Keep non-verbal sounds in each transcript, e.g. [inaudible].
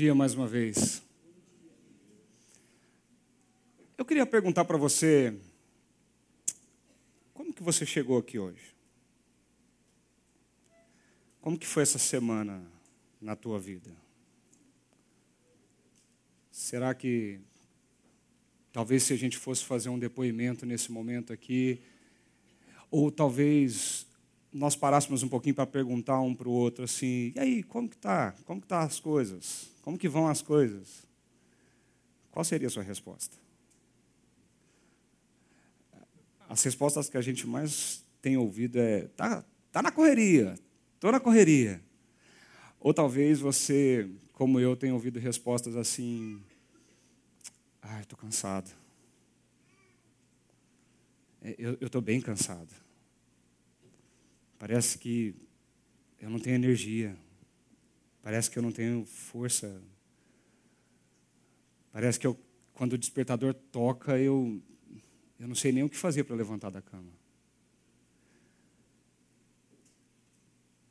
Dia mais uma vez. Eu queria perguntar para você, como que você chegou aqui hoje? Como que foi essa semana na tua vida? Será que talvez se a gente fosse fazer um depoimento nesse momento aqui, ou talvez nós parássemos um pouquinho para perguntar um para o outro assim, e aí, como que tá? Como que tá as coisas? Como que vão as coisas? Qual seria a sua resposta? As respostas que a gente mais tem ouvido é tá, tá na correria, tô na correria. Ou talvez você, como eu, tenha ouvido respostas assim, ai, estou cansado. É, eu estou bem cansado. Parece que eu não tenho energia. Parece que eu não tenho força. Parece que eu, quando o despertador toca, eu, eu não sei nem o que fazer para levantar da cama.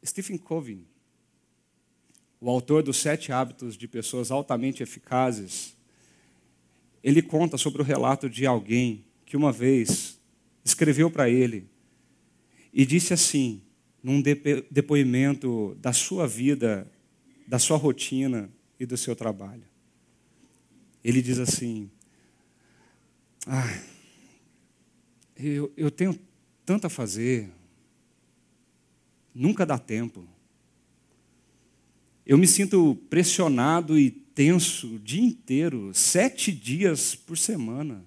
Stephen Covey, o autor dos Sete Hábitos de Pessoas Altamente Eficazes, ele conta sobre o relato de alguém que uma vez escreveu para ele e disse assim, num depoimento da sua vida, da sua rotina e do seu trabalho. Ele diz assim: ah, eu, eu tenho tanto a fazer, nunca dá tempo. Eu me sinto pressionado e tenso o dia inteiro, sete dias por semana.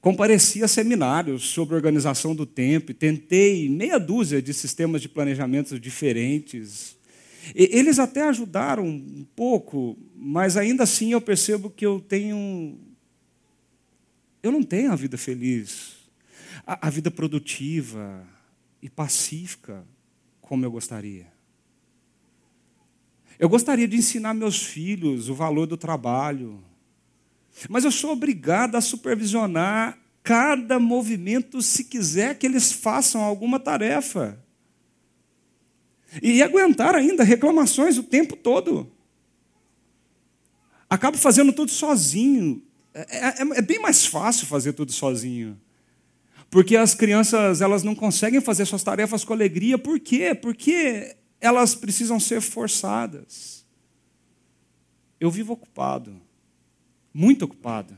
Compareci a seminários sobre organização do tempo e tentei meia dúzia de sistemas de planejamento diferentes. Eles até ajudaram um pouco, mas ainda assim eu percebo que eu tenho. Eu não tenho a vida feliz, a, a vida produtiva e pacífica como eu gostaria. Eu gostaria de ensinar meus filhos o valor do trabalho mas eu sou obrigado a supervisionar cada movimento se quiser que eles façam alguma tarefa. E aguentar ainda reclamações o tempo todo. Acabo fazendo tudo sozinho. É, é, é, bem mais fácil fazer tudo sozinho. Porque as crianças elas não conseguem fazer suas tarefas com alegria. Por quê? Porque elas precisam ser forçadas. Eu vivo ocupado muito ocupada.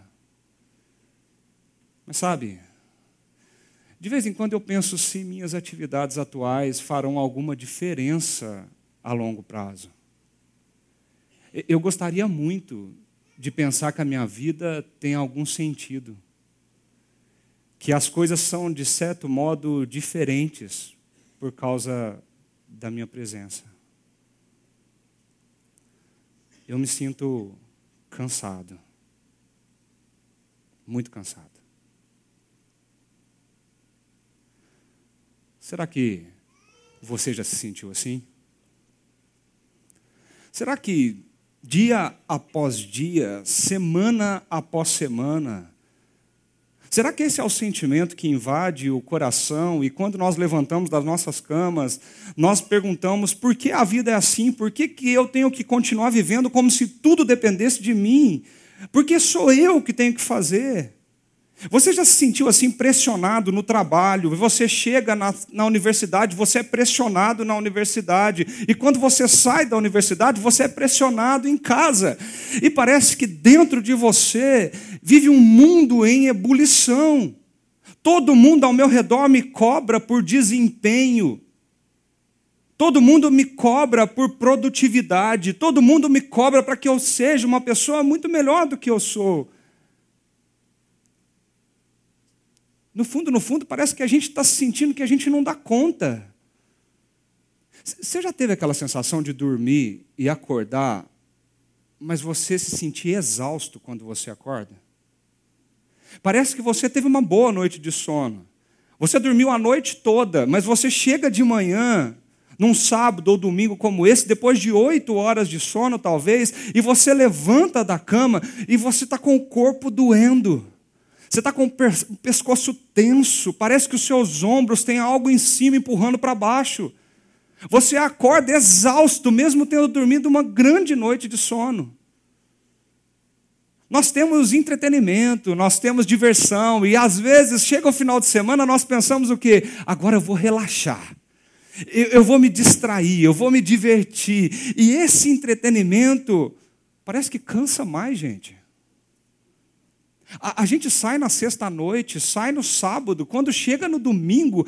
Mas sabe, de vez em quando eu penso se minhas atividades atuais farão alguma diferença a longo prazo. Eu gostaria muito de pensar que a minha vida tem algum sentido, que as coisas são, de certo modo, diferentes por causa da minha presença. Eu me sinto cansado muito cansado. Será que você já se sentiu assim? Será que dia após dia, semana após semana, Será que esse é o sentimento que invade o coração e quando nós levantamos das nossas camas, nós perguntamos por que a vida é assim? Por que, que eu tenho que continuar vivendo como se tudo dependesse de mim? Porque sou eu que tenho que fazer. Você já se sentiu assim pressionado no trabalho? Você chega na, na, universidade, você é pressionado na universidade. E quando você sai da universidade, você é pressionado em casa. E parece que dentro de você vive um mundo em ebulição. Todo mundo ao meu redor me cobra por desempenho. Todo mundo me cobra por produtividade, todo mundo me cobra para que eu seja uma pessoa muito melhor do que eu sou. No fundo, no fundo, parece que a gente está sentindo que a gente não dá conta. Você já teve aquela sensação de dormir e acordar, mas você se sentir exausto quando você acorda? Parece que você teve uma boa noite de sono. Você dormiu a noite toda, mas você chega de manhã num sábado ou domingo como esse, depois de oito horas de sono, talvez, e você levanta da cama e você está com o corpo doendo. Você está com o pescoço tenso, parece que os seus ombros têm algo em cima empurrando para baixo. Você acorda exausto, mesmo tendo dormido uma grande noite de sono. Nós temos entretenimento, nós temos diversão, e às vezes chega o final de semana, nós pensamos o quê? Agora eu vou relaxar, eu, vou me distrair, eu vou me divertir. E esse entretenimento parece que cansa mais, gente. A, a gente sai na sexta-noite, sai no sábado, quando chega no domingo,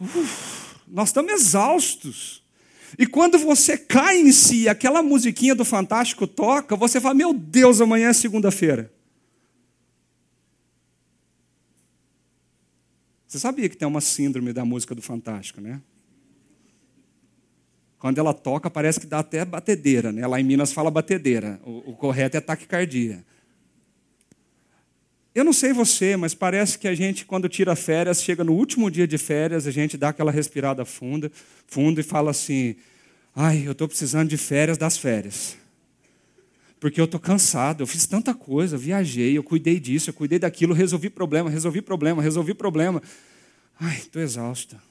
uf, nós estamos exaustos. E quando você cai em si, aquela musiquinha do Fantástico toca, você fala: Meu Deus, amanhã é segunda-feira. Você sabia que tem uma síndrome da música do Fantástico, né? Quando ela toca, parece que dá até batedeira, né? Lá em Minas fala batedeira. O, o correto é taquicardia. Eu não sei você, mas parece que a gente, quando tira férias, chega no último dia de férias, a gente dá aquela respirada funda, fundo e fala assim: ai, eu estou precisando de férias das férias. Porque eu estou cansado, eu fiz tanta coisa, viajei, eu cuidei disso, eu cuidei daquilo, resolvi problema, resolvi problema, resolvi problema. Ai, estou exausta.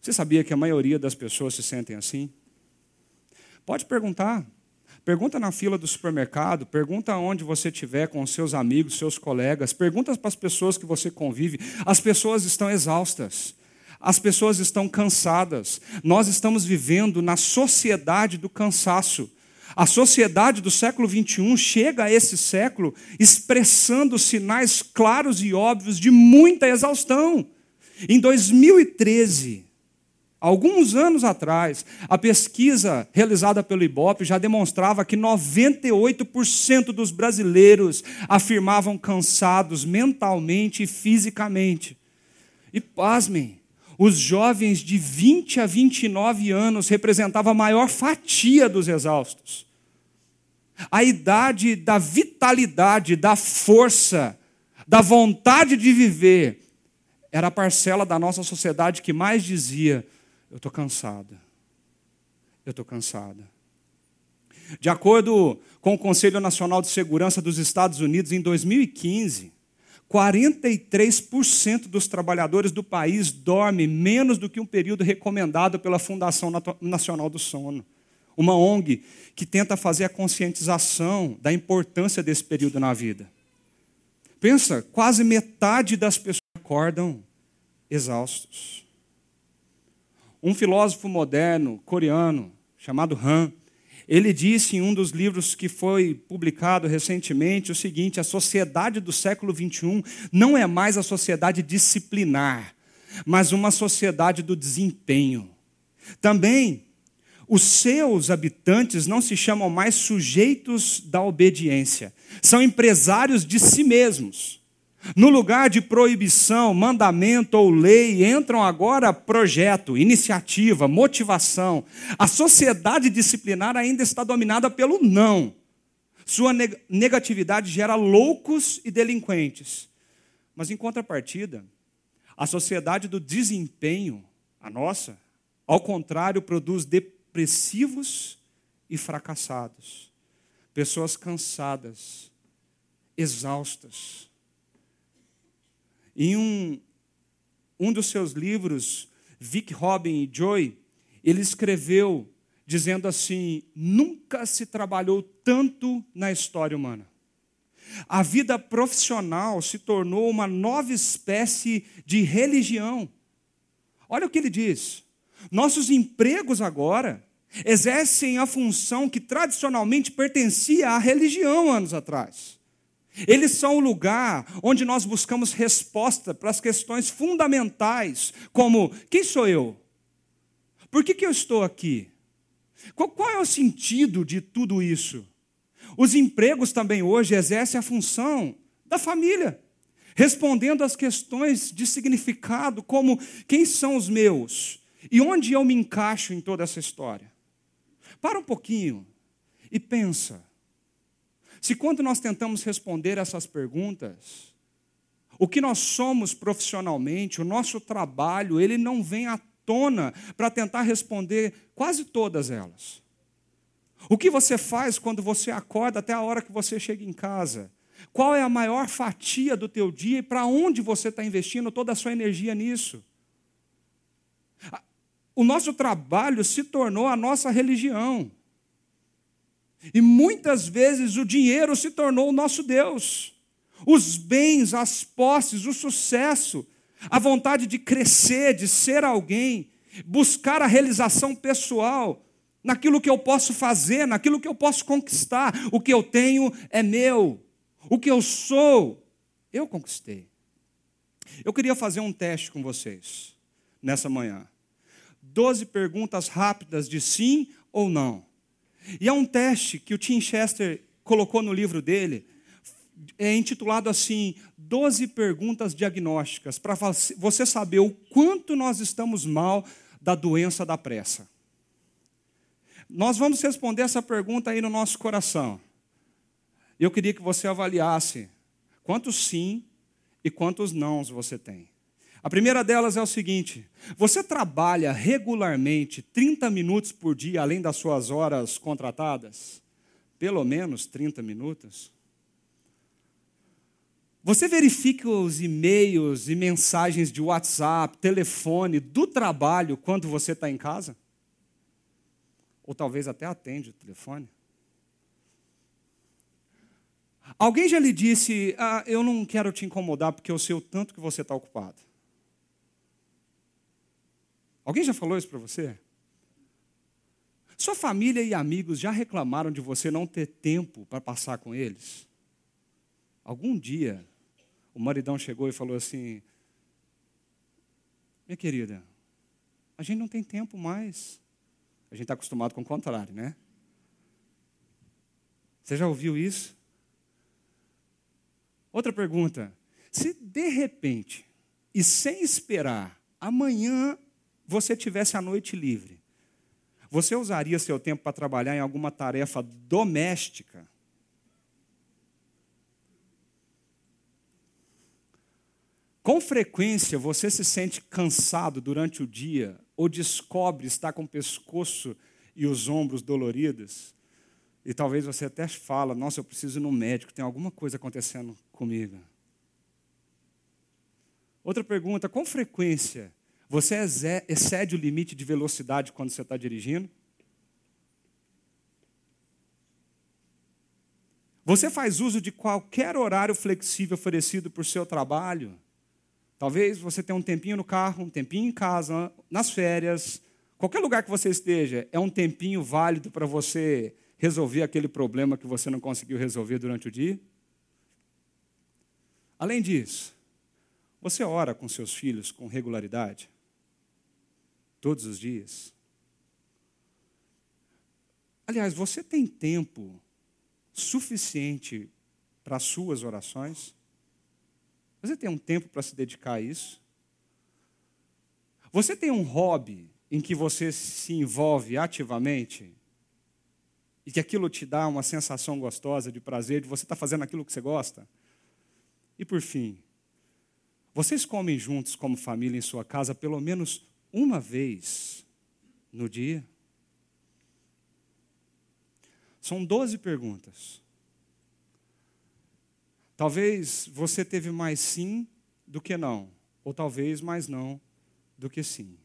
Você sabia que a maioria das pessoas se sentem assim? Pode perguntar. Pergunta na fila do supermercado, pergunta onde você estiver com seus amigos, seus colegas, pergunta para as pessoas que você convive. As pessoas estão exaustas, as pessoas estão cansadas. Nós estamos vivendo na sociedade do cansaço. A sociedade do século XXI chega a esse século expressando sinais claros e óbvios de muita exaustão. Em 2013, Alguns anos atrás, a pesquisa realizada pelo IBOP já demonstrava que 98% dos brasileiros afirmavam cansados mentalmente e fisicamente. E pasmem, os jovens de 20 a 29 anos representavam a maior fatia dos exaustos. A idade da vitalidade, da força, da vontade de viver era a parcela da nossa sociedade que mais dizia: eu estou cansada. Eu estou cansada. De acordo com o Conselho Nacional de Segurança dos Estados Unidos, em 2015, 43% dos trabalhadores do país dormem menos do que um período recomendado pela Fundação Nacional do Sono, uma ONG que tenta fazer a conscientização da importância desse período na vida. Pensa, quase metade das pessoas acordam exaustos. Um filósofo moderno coreano chamado Han, ele disse em um dos livros que foi publicado recentemente o seguinte: a sociedade do século XXI não é mais a sociedade disciplinar, mas uma sociedade do desempenho. Também, os seus habitantes não se chamam mais sujeitos da obediência, são empresários de si mesmos. No lugar de proibição, mandamento ou lei, entram agora projeto, iniciativa, motivação. A sociedade disciplinar ainda está dominada pelo não. Sua negatividade gera loucos e delinquentes. Mas em contrapartida, a sociedade do desempenho, a nossa, ao contrário, produz depressivos e fracassados. Pessoas cansadas, exaustas em um, um dos seus livros, Vic Robin e Joy, ele escreveu dizendo assim: nunca se trabalhou tanto na história humana. A vida profissional se tornou uma nova espécie de religião. Olha o que ele diz. Nossos empregos agora exercem a função que tradicionalmente pertencia à religião anos atrás. Eles são o lugar onde nós buscamos resposta para as questões fundamentais, como: quem sou eu? Por que, que eu estou aqui? Qual, qual é o sentido de tudo isso? Os empregos também hoje exercem a função da família, respondendo às questões de significado, como: quem são os meus? E onde eu me encaixo em toda essa história? Para um pouquinho e pensa. Se quando nós tentamos responder essas perguntas, o que nós somos profissionalmente, o nosso trabalho, ele não vem à tona para tentar responder quase todas elas. O que você faz quando você acorda até a hora que você chega em casa? Qual é a maior fatia do teu dia e para onde você está investindo toda a sua energia nisso? o nosso trabalho se tornou a nossa religião. E muitas vezes o dinheiro se tornou o nosso Deus. Os bens, as posses, o sucesso, a vontade de crescer, de ser alguém, buscar a realização pessoal naquilo que eu posso fazer, naquilo que eu posso conquistar. O que eu tenho é meu. O que eu sou, eu conquistei. Eu queria fazer um teste com vocês nessa manhã. Doze perguntas rápidas de sim ou não. E é um teste que o Tim Chester colocou no livro dele, é intitulado assim: Doze perguntas diagnósticas, para você saber o quanto nós estamos mal da doença da pressa. Nós vamos responder essa pergunta aí no nosso coração. Eu queria que você avaliasse quantos sim e quantos nãos você tem. A primeira delas é o seguinte: você trabalha regularmente 30 minutos por dia, além das suas horas contratadas? Pelo menos 30 minutos? Você verifica os e-mails e mensagens de WhatsApp, telefone do trabalho quando você está em casa? Ou talvez até atende o telefone? Alguém já lhe disse: ah, Eu não quero te incomodar porque eu sei o tanto que você está ocupado. Alguém já falou isso para você? Sua família e amigos já reclamaram de você não ter tempo para passar com eles? Algum dia o maridão chegou e falou assim: Minha querida, a gente não tem tempo mais. A gente está acostumado com o contrário, né? Você já ouviu isso? Outra pergunta: se de repente e sem esperar, amanhã você tivesse a noite livre, você usaria seu tempo para trabalhar em alguma tarefa doméstica? Com frequência você se sente cansado durante o dia ou descobre estar com o pescoço e os ombros doloridos? E talvez você até fala: "Nossa, eu preciso ir no médico, tem alguma coisa acontecendo comigo". Outra pergunta: com frequência você excede o limite de velocidade quando você está dirigindo? Você faz uso de qualquer horário flexível oferecido por seu trabalho? Talvez você tenha um tempinho no carro, um tempinho em casa, nas férias, qualquer lugar que você esteja, é um tempinho válido para você resolver aquele problema que você não conseguiu resolver durante o dia? Além disso, você ora com seus filhos com regularidade? Todos os dias? Aliás, você tem tempo suficiente para as suas orações? Você tem um tempo para se dedicar a isso? Você tem um hobby em que você se envolve ativamente? E que aquilo te dá uma sensação gostosa de prazer, de você estar tá fazendo aquilo que você gosta? E por fim, vocês comem juntos como família em sua casa pelo menos uma vez no dia? São 12 perguntas. Talvez você teve mais sim do que não, ou talvez mais não do que sim.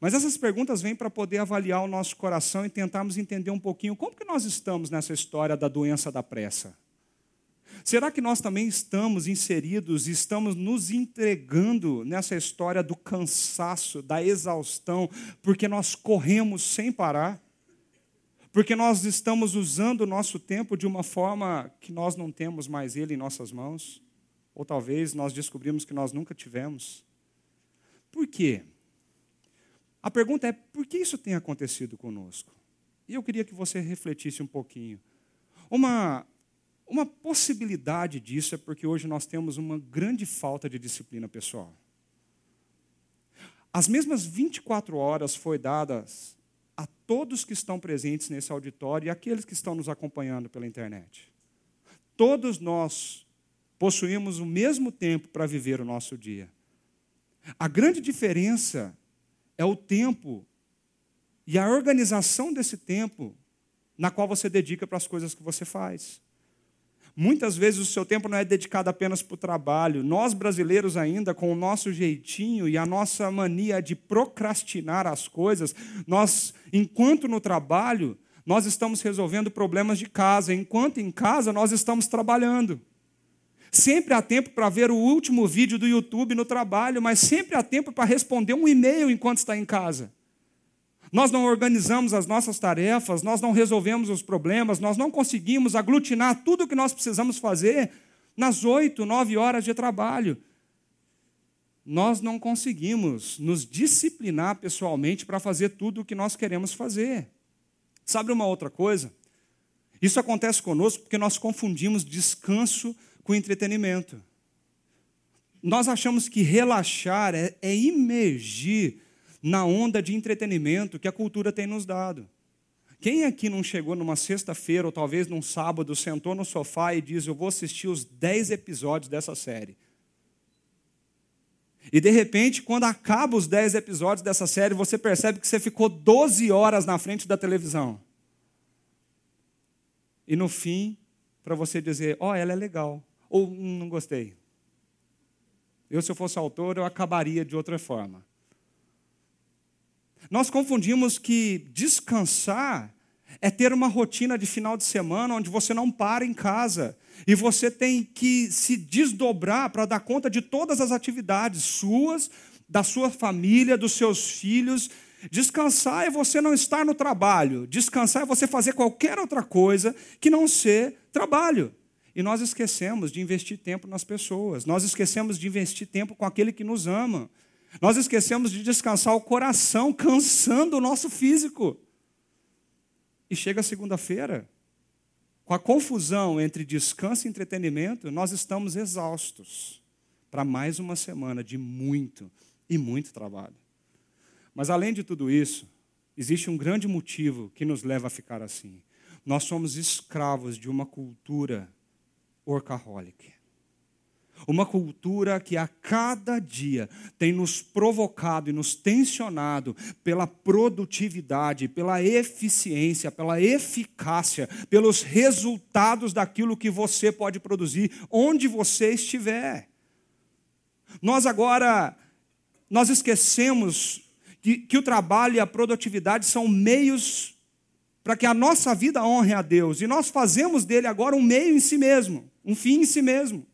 Mas essas perguntas vêm para poder avaliar o nosso coração e tentarmos entender um pouquinho como que nós estamos nessa história da doença da pressa. Será que nós também estamos inseridos estamos nos entregando nessa história do cansaço, da exaustão, porque nós corremos sem parar? Porque nós estamos usando o nosso tempo de uma forma que nós não temos mais ele em nossas mãos, ou talvez nós descobrimos que nós nunca tivemos. Por quê? A pergunta é: por que isso tem acontecido conosco? E eu queria que você refletisse um pouquinho. Uma, uma possibilidade disso é porque hoje nós temos uma grande falta de disciplina pessoal. As mesmas 24 horas foi dadas a todos que estão presentes nesse auditório e aqueles que estão nos acompanhando pela internet. Todos nós possuímos o mesmo tempo para viver o nosso dia. A grande diferença é o tempo e a organização desse tempo na qual você dedica para as coisas que você faz. Muitas vezes o seu tempo não é dedicado apenas para o trabalho. Nós, brasileiros, ainda, com o nosso jeitinho e a nossa mania de procrastinar as coisas, nós, enquanto no trabalho, nós estamos resolvendo problemas de casa, enquanto em casa nós estamos trabalhando. Sempre há tempo para ver o último vídeo do YouTube no trabalho, mas sempre há tempo para responder um e-mail enquanto está em casa. Nós não organizamos as nossas tarefas, nós não resolvemos os problemas, nós não conseguimos aglutinar tudo o que nós precisamos fazer nas oito, nove horas de trabalho. Nós não conseguimos nos disciplinar pessoalmente para fazer tudo o que nós queremos fazer. Sabe uma outra coisa? Isso acontece conosco porque nós confundimos descanso com entretenimento. Nós achamos que relaxar é, é imergir na onda de entretenimento que a cultura tem nos dado. Quem aqui não chegou numa sexta-feira ou talvez num sábado, sentou no sofá e diz: Eu vou assistir os dez episódios dessa série? E de repente, quando acaba os dez episódios dessa série, você percebe que você ficou 12 horas na frente da televisão. E no fim, para você dizer: Ó, oh, ela é legal. Ou hum, não gostei. Eu, se eu fosse autor, eu acabaria de outra forma. Nós confundimos que descansar é ter uma rotina de final de semana onde você não para em casa e você tem que se desdobrar para dar conta de todas as atividades suas, da sua família, dos seus filhos. Descansar é você não estar no trabalho, descansar é você fazer qualquer outra coisa que não ser trabalho. E nós esquecemos de investir tempo nas pessoas, nós esquecemos de investir tempo com aquele que nos ama. Nós esquecemos de descansar o coração, [laughs] cansando o nosso físico. E chega segunda-feira, com a confusão entre descanso e entretenimento, nós estamos exaustos para mais uma semana de muito e muito trabalho. Mas além de tudo isso, existe um grande motivo que nos leva a ficar assim. Nós somos escravos de uma cultura workaholic. Uma cultura que a cada dia tem nos provocado e nos tensionado pela produtividade, pela eficiência, pela eficácia, pelos resultados daquilo que você pode produzir onde você estiver. Nós agora nós esquecemos que, que o trabalho e a produtividade são meios para que a nossa vida honre a Deus, e nós fazemos dele agora um meio em si mesmo, um fim em si mesmo.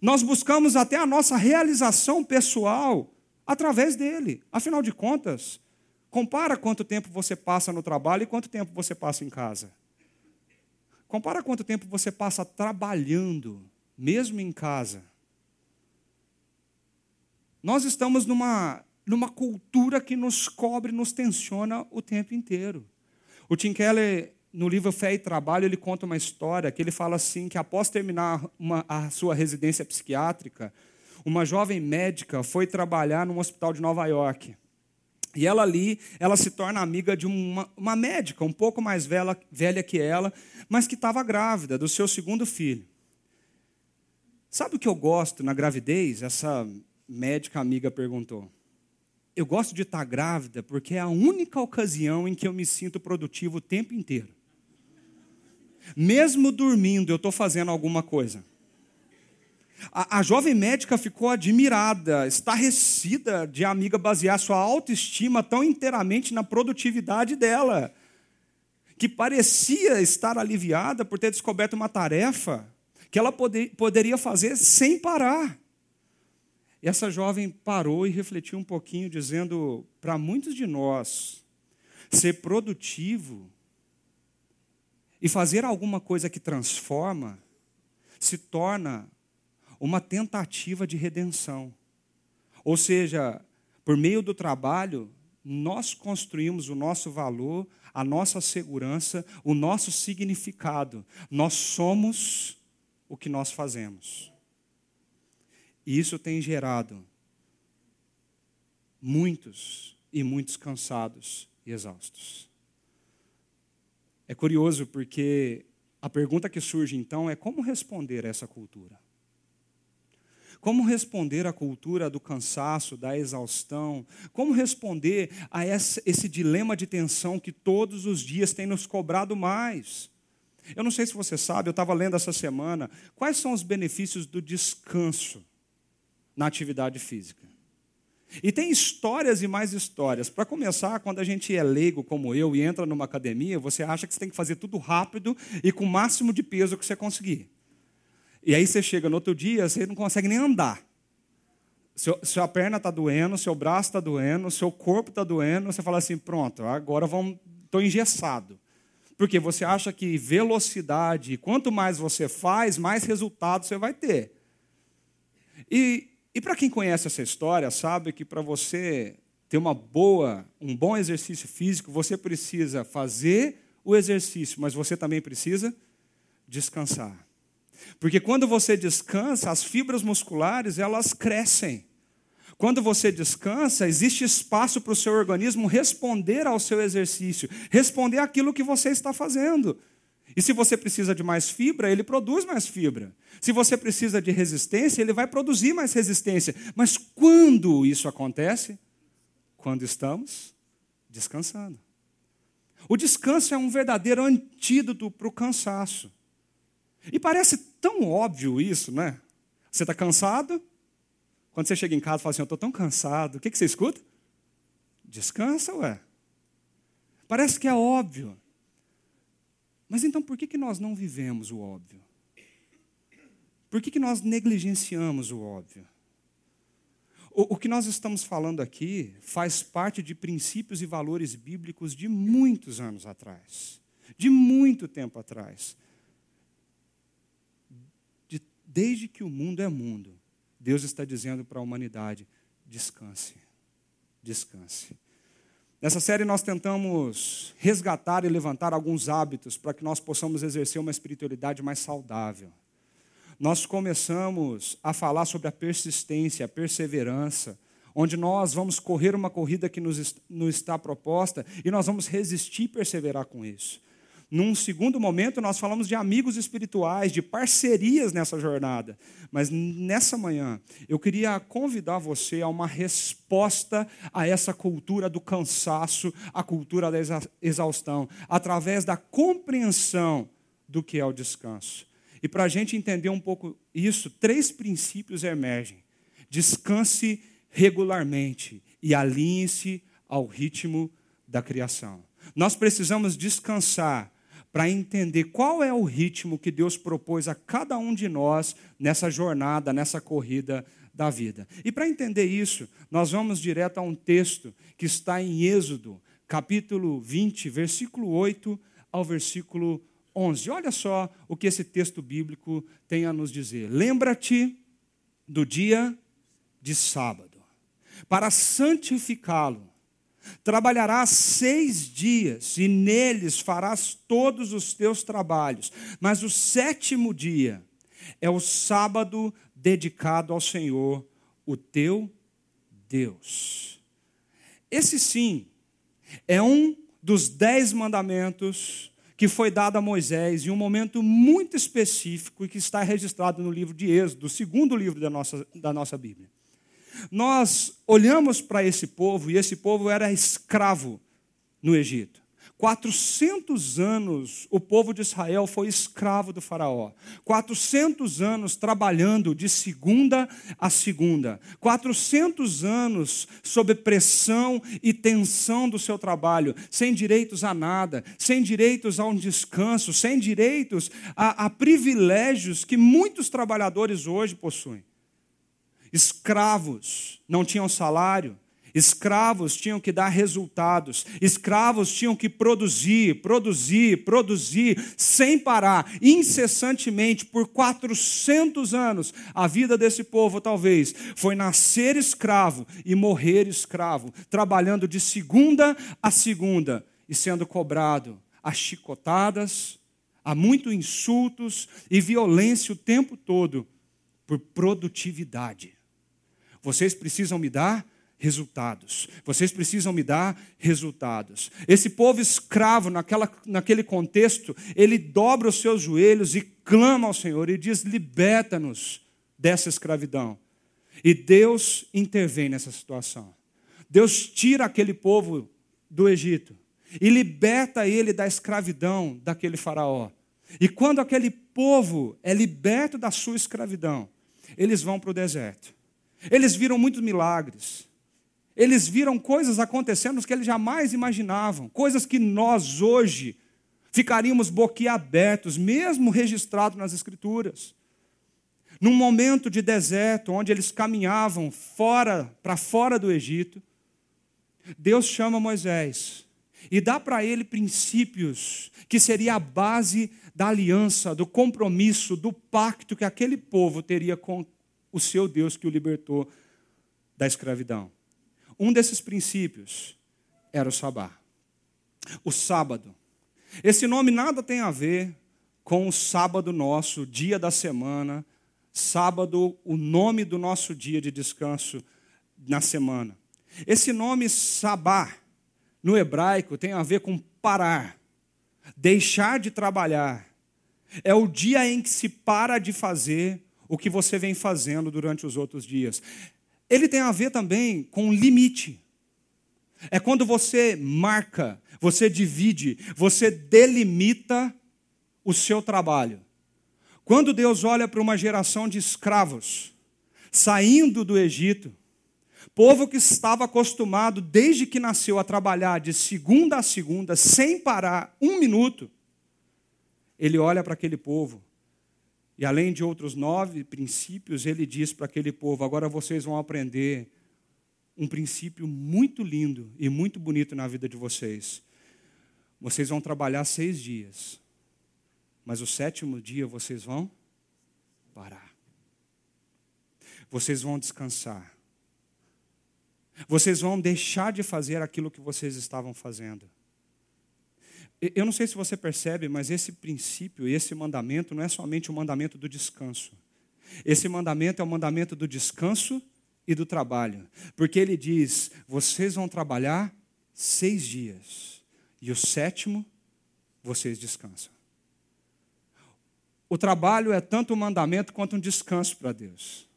Nós buscamos até a nossa realização pessoal através dele. Afinal de contas, compara quanto tempo você passa no trabalho e quanto tempo você passa em casa. Compara quanto tempo você passa trabalhando, mesmo em casa. Nós estamos numa, numa cultura que nos cobre, nos tensiona o tempo inteiro. O Tim Keller no livro Fé e Trabalho, ele conta uma história que ele fala assim: que após terminar uma, a sua residência psiquiátrica, uma jovem médica foi trabalhar num hospital de Nova York. E ela ali, ela se torna amiga de uma, uma médica um pouco mais velha, velha que ela, mas que estava grávida do seu segundo filho. Sabe o que eu gosto na gravidez? Essa médica amiga perguntou eu gosto de estar grávida porque é a única ocasião em que eu me sinto produtivo o tempo inteiro. Mesmo dormindo, eu estou fazendo alguma coisa. A, a, jovem médica ficou admirada, estarrecida de a amiga basear sua autoestima tão inteiramente na produtividade dela, que parecia estar aliviada por ter descoberto uma tarefa que ela poder, poderia fazer sem parar. E essa jovem parou e refletiu um pouquinho, dizendo: para muitos de nós, ser produtivo e fazer alguma coisa que transforma se torna uma tentativa de redenção. Ou seja, por meio do trabalho, nós construímos o nosso valor, a nossa segurança, o nosso significado. Nós somos o que nós fazemos. E isso tem gerado muitos e muitos cansados e exaustos. É curioso porque a pergunta que surge então é como responder a essa cultura? Como responder à cultura do cansaço, da exaustão? Como responder a esse dilema de tensão que todos os dias tem nos cobrado mais? Eu não sei se você sabe, eu estava lendo essa semana, quais são os benefícios do descanso na atividade física. E tem histórias e mais histórias. Para começar, quando a gente é leigo como eu e entra numa academia, você acha que você tem que fazer tudo rápido e com o máximo de peso que você conseguir. E aí você chega no outro dia, você não consegue nem andar. Seu, sua perna está doendo, seu braço está doendo, seu corpo está doendo, você fala assim, pronto, agora estou engessado. Porque você acha que velocidade, quanto mais você faz, mais resultado você vai ter. E e para quem conhece essa história, sabe que para você ter uma boa, um bom exercício físico, você precisa fazer o exercício, mas você também precisa descansar. Porque quando você descansa, as fibras musculares, elas crescem. Quando você descansa, existe espaço para o seu organismo responder ao seu exercício, responder aquilo que você está fazendo. E se você precisa de mais fibra, ele produz mais fibra. Se você precisa de resistência, ele vai produzir mais resistência. Mas quando isso acontece? Quando estamos descansando. O descanso é um verdadeiro antídoto para o cansaço. E parece tão óbvio isso, né? Você está cansado? Quando você chega em casa e fala assim, eu estou tão cansado, o que, que você escuta? Descansa, ué. Parece que é óbvio. Mas então por que, que nós não vivemos o óbvio? Por que, que nós negligenciamos o óbvio? O, o que nós estamos falando aqui faz parte de princípios e valores bíblicos de muitos anos atrás, de muito tempo atrás. De, desde que o mundo é mundo, Deus está dizendo para a humanidade: descanse, descanse. Nessa série, nós tentamos resgatar e levantar alguns hábitos para que nós possamos exercer uma espiritualidade mais saudável. Nós começamos a falar sobre a persistência, a perseverança, onde nós vamos correr uma corrida que nos, está proposta e nós vamos resistir e perseverar com isso. Num segundo momento, nós falamos de amigos espirituais, de parcerias nessa jornada. Mas nessa manhã, eu queria convidar você a uma resposta a essa cultura do cansaço, a cultura da exaustão, através da compreensão do que é o descanso. E para a gente entender um pouco isso, três princípios emergem: descanse regularmente e alinhe-se ao ritmo da criação. Nós precisamos descansar para entender qual é o ritmo que Deus propôs a cada um de nós nessa jornada, nessa corrida da vida. E para entender isso, nós vamos direto a um texto que está em Êxodo, capítulo 20, versículo 8 ao versículo 11. Olha só o que esse texto bíblico tem a nos dizer. Lembra-te do dia de sábado, para santificá-lo Trabalharás seis dias e neles farás todos os teus trabalhos, mas o sétimo dia é o sábado dedicado ao Senhor, o teu Deus. Esse sim é um dos dez mandamentos que foi dado a Moisés em um momento muito específico e que está registrado no livro de Êxodo, o segundo livro da nossa, da nossa Bíblia. Nós olhamos para esse povo, e esse povo era escravo no Egito. 400 anos o povo de Israel foi escravo do Faraó. 400 anos trabalhando de segunda a segunda. 400 anos sob pressão e tensão do seu trabalho, sem direitos a nada, sem direitos a um descanso, sem direitos a, a privilégios que muitos trabalhadores hoje possuem. Escravos não tinham salário, escravos tinham que dar resultados, escravos tinham que produzir, produzir, produzir, sem parar, incessantemente, por 400 anos. A vida desse povo, talvez, foi nascer escravo e morrer escravo, trabalhando de segunda a segunda e sendo cobrado a chicotadas, a muito insultos e violência o tempo todo por produtividade. Vocês precisam me dar resultados. Vocês precisam me dar resultados. Esse povo escravo, naquela, naquele contexto, ele dobra os seus joelhos e clama ao Senhor e diz: liberta-nos dessa escravidão. E Deus intervém nessa situação. Deus tira aquele povo do Egito e liberta ele da escravidão daquele faraó. E quando aquele povo é liberto da sua escravidão, eles vão para o deserto. Eles viram muitos milagres. Eles viram coisas acontecendo que eles jamais imaginavam, coisas que nós hoje ficaríamos boquiabertos, mesmo registrado nas Escrituras. Num momento de deserto, onde eles caminhavam fora, para fora do Egito, Deus chama Moisés e dá para ele princípios que seria a base da aliança, do compromisso, do pacto que aquele povo teria com o seu Deus que o libertou da escravidão. Um desses princípios era o sabá. O sábado. Esse nome nada tem a ver com o sábado nosso, dia da semana, sábado, o nome do nosso dia de descanso na semana. Esse nome sabá, no hebraico, tem a ver com parar, deixar de trabalhar. É o dia em que se para de fazer o que você vem fazendo durante os outros dias. Ele tem a ver também com limite. É quando você marca, você divide, você delimita o seu trabalho. Quando Deus olha para uma geração de escravos saindo do Egito, povo que estava acostumado desde que nasceu a trabalhar de segunda a segunda, sem parar um minuto, ele olha para aquele povo e, além de outros nove princípios, ele diz para aquele povo: agora vocês vão aprender um princípio muito lindo e muito bonito na vida de vocês. Vocês vão trabalhar seis dias mas o sétimo dia vocês vão parar. Vocês vão descansar. Vocês vão deixar de fazer aquilo que vocês estavam fazendo. Eu não sei se você percebe, mas esse princípio, esse mandamento, não é somente o mandamento do descanso. Esse mandamento é o mandamento do descanso e do trabalho. Porque ele diz: vocês vão trabalhar seis dias, e o sétimo vocês descansam. O trabalho é tanto um mandamento quanto um descanso para Deus.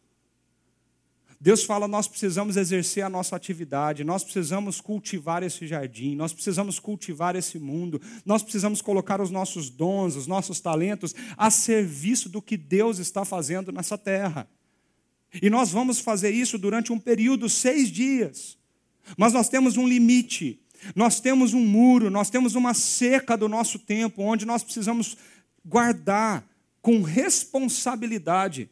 Deus fala: nós precisamos exercer a nossa atividade, nós precisamos cultivar esse jardim, nós precisamos cultivar esse mundo, nós precisamos colocar os nossos dons, os nossos talentos a serviço do que Deus está fazendo nessa terra. E nós vamos fazer isso durante um período, seis dias. Mas nós temos um limite, nós temos um muro, nós temos uma seca do nosso tempo, onde nós precisamos guardar com responsabilidade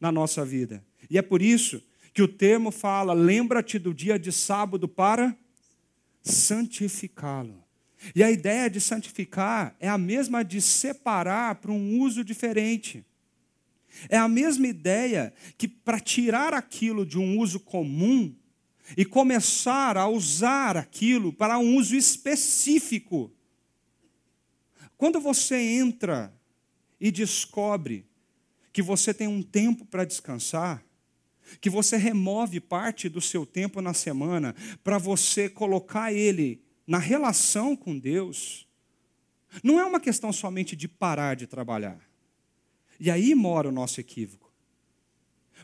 na nossa vida. E é por isso que o termo fala: lembra-te do dia de sábado para santificá-lo. E a ideia de santificar é a mesma de separar para um uso diferente. É a mesma ideia que para tirar aquilo de um uso comum e começar a usar aquilo para um uso específico. Quando você entra e descobre que você tem um tempo para descansar, que você remove parte do seu tempo na semana para você colocar ele na relação com Deus, não é uma questão somente de parar de trabalhar. E aí mora o nosso equívoco.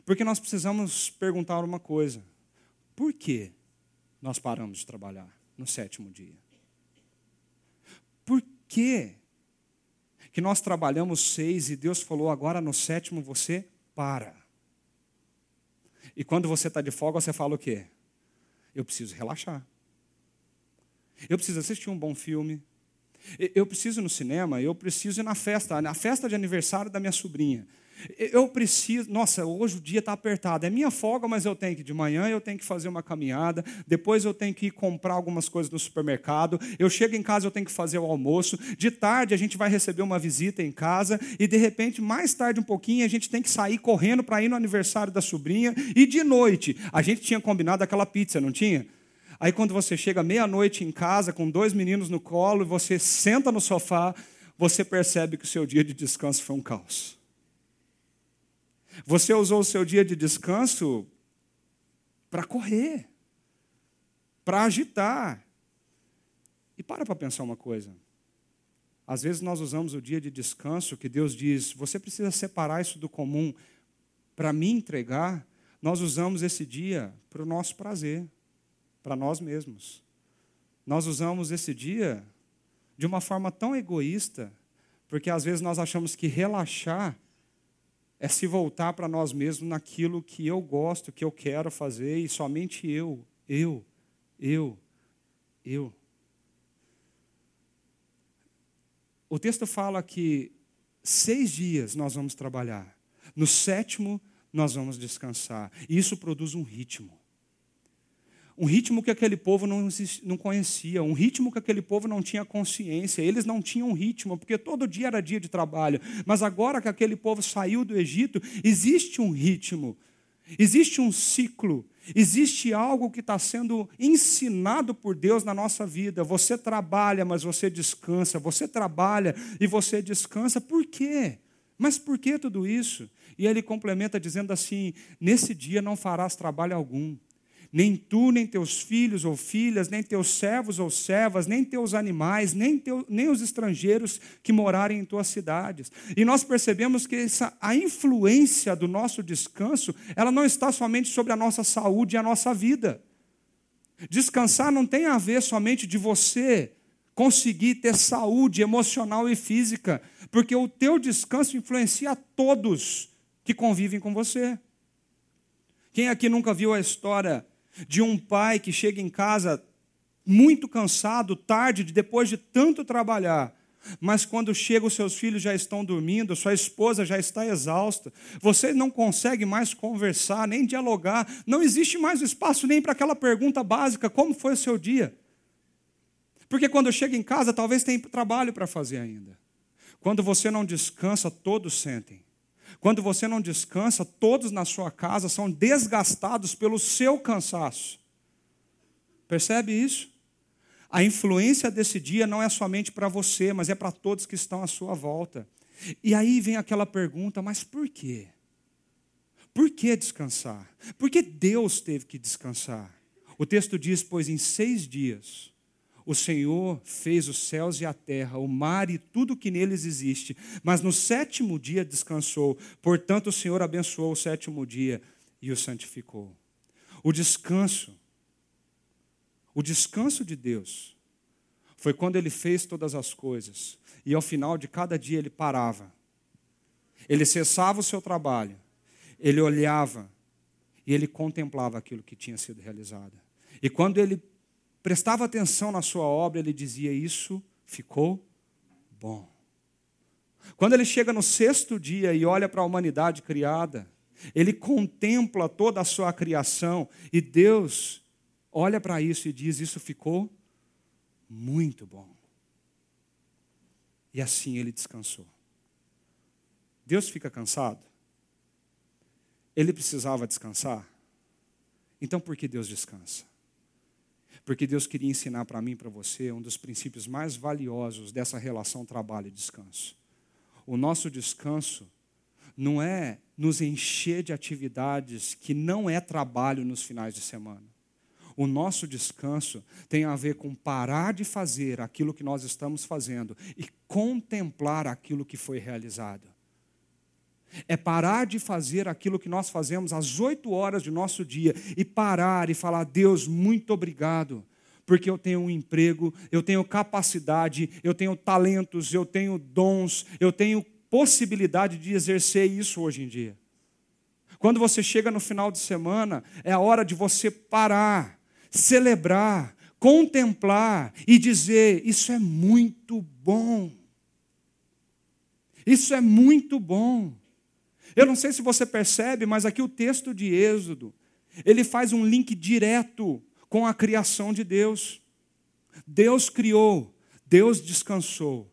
Porque nós precisamos perguntar uma coisa: por que nós paramos de trabalhar no sétimo dia? Por que que nós trabalhamos seis e Deus falou, agora no sétimo você para. E quando você está de folga, você fala o quê? Eu preciso relaxar. Eu preciso assistir um bom filme. Eu preciso ir no cinema, eu preciso ir na festa, na festa de aniversário da minha sobrinha. Eu preciso, nossa, hoje o dia está apertado. É minha folga, mas eu tenho que de manhã eu tenho que fazer uma caminhada, depois eu tenho que ir comprar algumas coisas no supermercado. Eu chego em casa eu tenho que fazer o almoço. De tarde a gente vai receber uma visita em casa e de repente mais tarde um pouquinho a gente tem que sair correndo para ir no aniversário da sobrinha e de noite a gente tinha combinado aquela pizza, não tinha? Aí quando você chega meia-noite em casa com dois meninos no colo e você senta no sofá, você percebe que o seu dia de descanso foi um caos. Você usou o seu dia de descanso para correr, para agitar. E para para pensar uma coisa. Às vezes nós usamos o dia de descanso que Deus diz, você precisa separar isso do comum para me entregar. Nós usamos esse dia para o nosso prazer, para nós mesmos. Nós usamos esse dia de uma forma tão egoísta Porque às vezes nós achamos que relaxar é se voltar para nós mesmos naquilo que eu gosto, que eu quero fazer e somente eu, eu, eu, eu. O texto fala que seis dias nós vamos trabalhar, no sétimo nós vamos descansar. E isso produz um ritmo. Um ritmo que aquele povo não, não conhecia, um ritmo que aquele povo não tinha consciência. Eles não tinham ritmo, porque todo dia era dia de trabalho. Mas agora que aquele povo saiu do Egito, existe um ritmo, existe um ciclo, existe algo que está sendo ensinado por Deus na nossa vida. Você trabalha, mas você descansa. Você trabalha e você descansa. Por quê? Mas por que tudo isso? E ele complementa dizendo assim: Nesse dia não farás trabalho algum, nem tu, nem teus filhos ou filhas, nem teus servos ou servas, nem teus animais, nem, teu, nem os estrangeiros que morarem em tuas cidades. E nós percebemos que essa, a influência do nosso descanso, ela não está somente sobre a nossa saúde e a nossa vida. Descansar não tem a ver somente de você conseguir ter saúde emocional e física, porque o teu descanso influencia todos que convivem com você. Quem aqui nunca viu a história de um pai que chega em casa muito cansado, tarde, depois de tanto trabalhar, mas quando chega, os seus filhos já estão dormindo, sua esposa já está exausta, você não consegue mais conversar, nem dialogar, não existe mais espaço nem para aquela pergunta básica: como foi o seu dia? Porque quando chega em casa, talvez tenha trabalho para fazer ainda. Quando você não descansa, todos sentem. Quando você não descansa, todos na sua casa são desgastados pelo seu cansaço. Percebe isso? A influência desse dia não é somente para você, mas é para todos que estão à sua volta. E aí vem aquela pergunta: mas por quê? Por que descansar? Por que Deus teve que descansar? O texto diz: pois em seis dias o Senhor fez os céus e a terra, o mar e tudo que neles existe, mas no sétimo dia descansou. Portanto, o Senhor abençoou o sétimo dia e o santificou. O descanso, o descanso de Deus, foi quando ele fez todas as coisas e ao final de cada dia ele parava. Ele cessava o seu trabalho, ele olhava e ele contemplava aquilo que tinha sido realizado. E quando ele prestava atenção na sua obra, ele dizia: Isso ficou bom. Quando ele chega no sexto dia e olha para a humanidade criada, ele contempla toda a sua criação e Deus olha para isso e diz: Isso ficou muito bom. E assim ele descansou. Deus fica cansado? Ele precisava descansar? Então por que Deus descansa? Porque Deus queria ensinar para mim e para você um dos princípios mais valiosos dessa relação trabalho e descanso. O nosso descanso não é nos encher de atividades que não é trabalho nos finais de semana. O nosso descanso tem a ver com parar de fazer aquilo que nós estamos fazendo e contemplar aquilo que foi realizado. É parar de fazer aquilo que nós fazemos às oito horas do nosso dia e parar e falar: Deus, muito obrigado, porque eu tenho um emprego, eu tenho capacidade, eu tenho talentos, eu tenho dons, eu tenho possibilidade de exercer isso hoje em dia. Quando você chega no final de semana, é a hora de você parar, celebrar, contemplar e dizer: Isso é muito bom. Isso é muito bom. Eu não sei se você percebe, mas aqui o texto de Êxodo, ele faz um link direto com a criação de Deus. Deus criou, Deus descansou.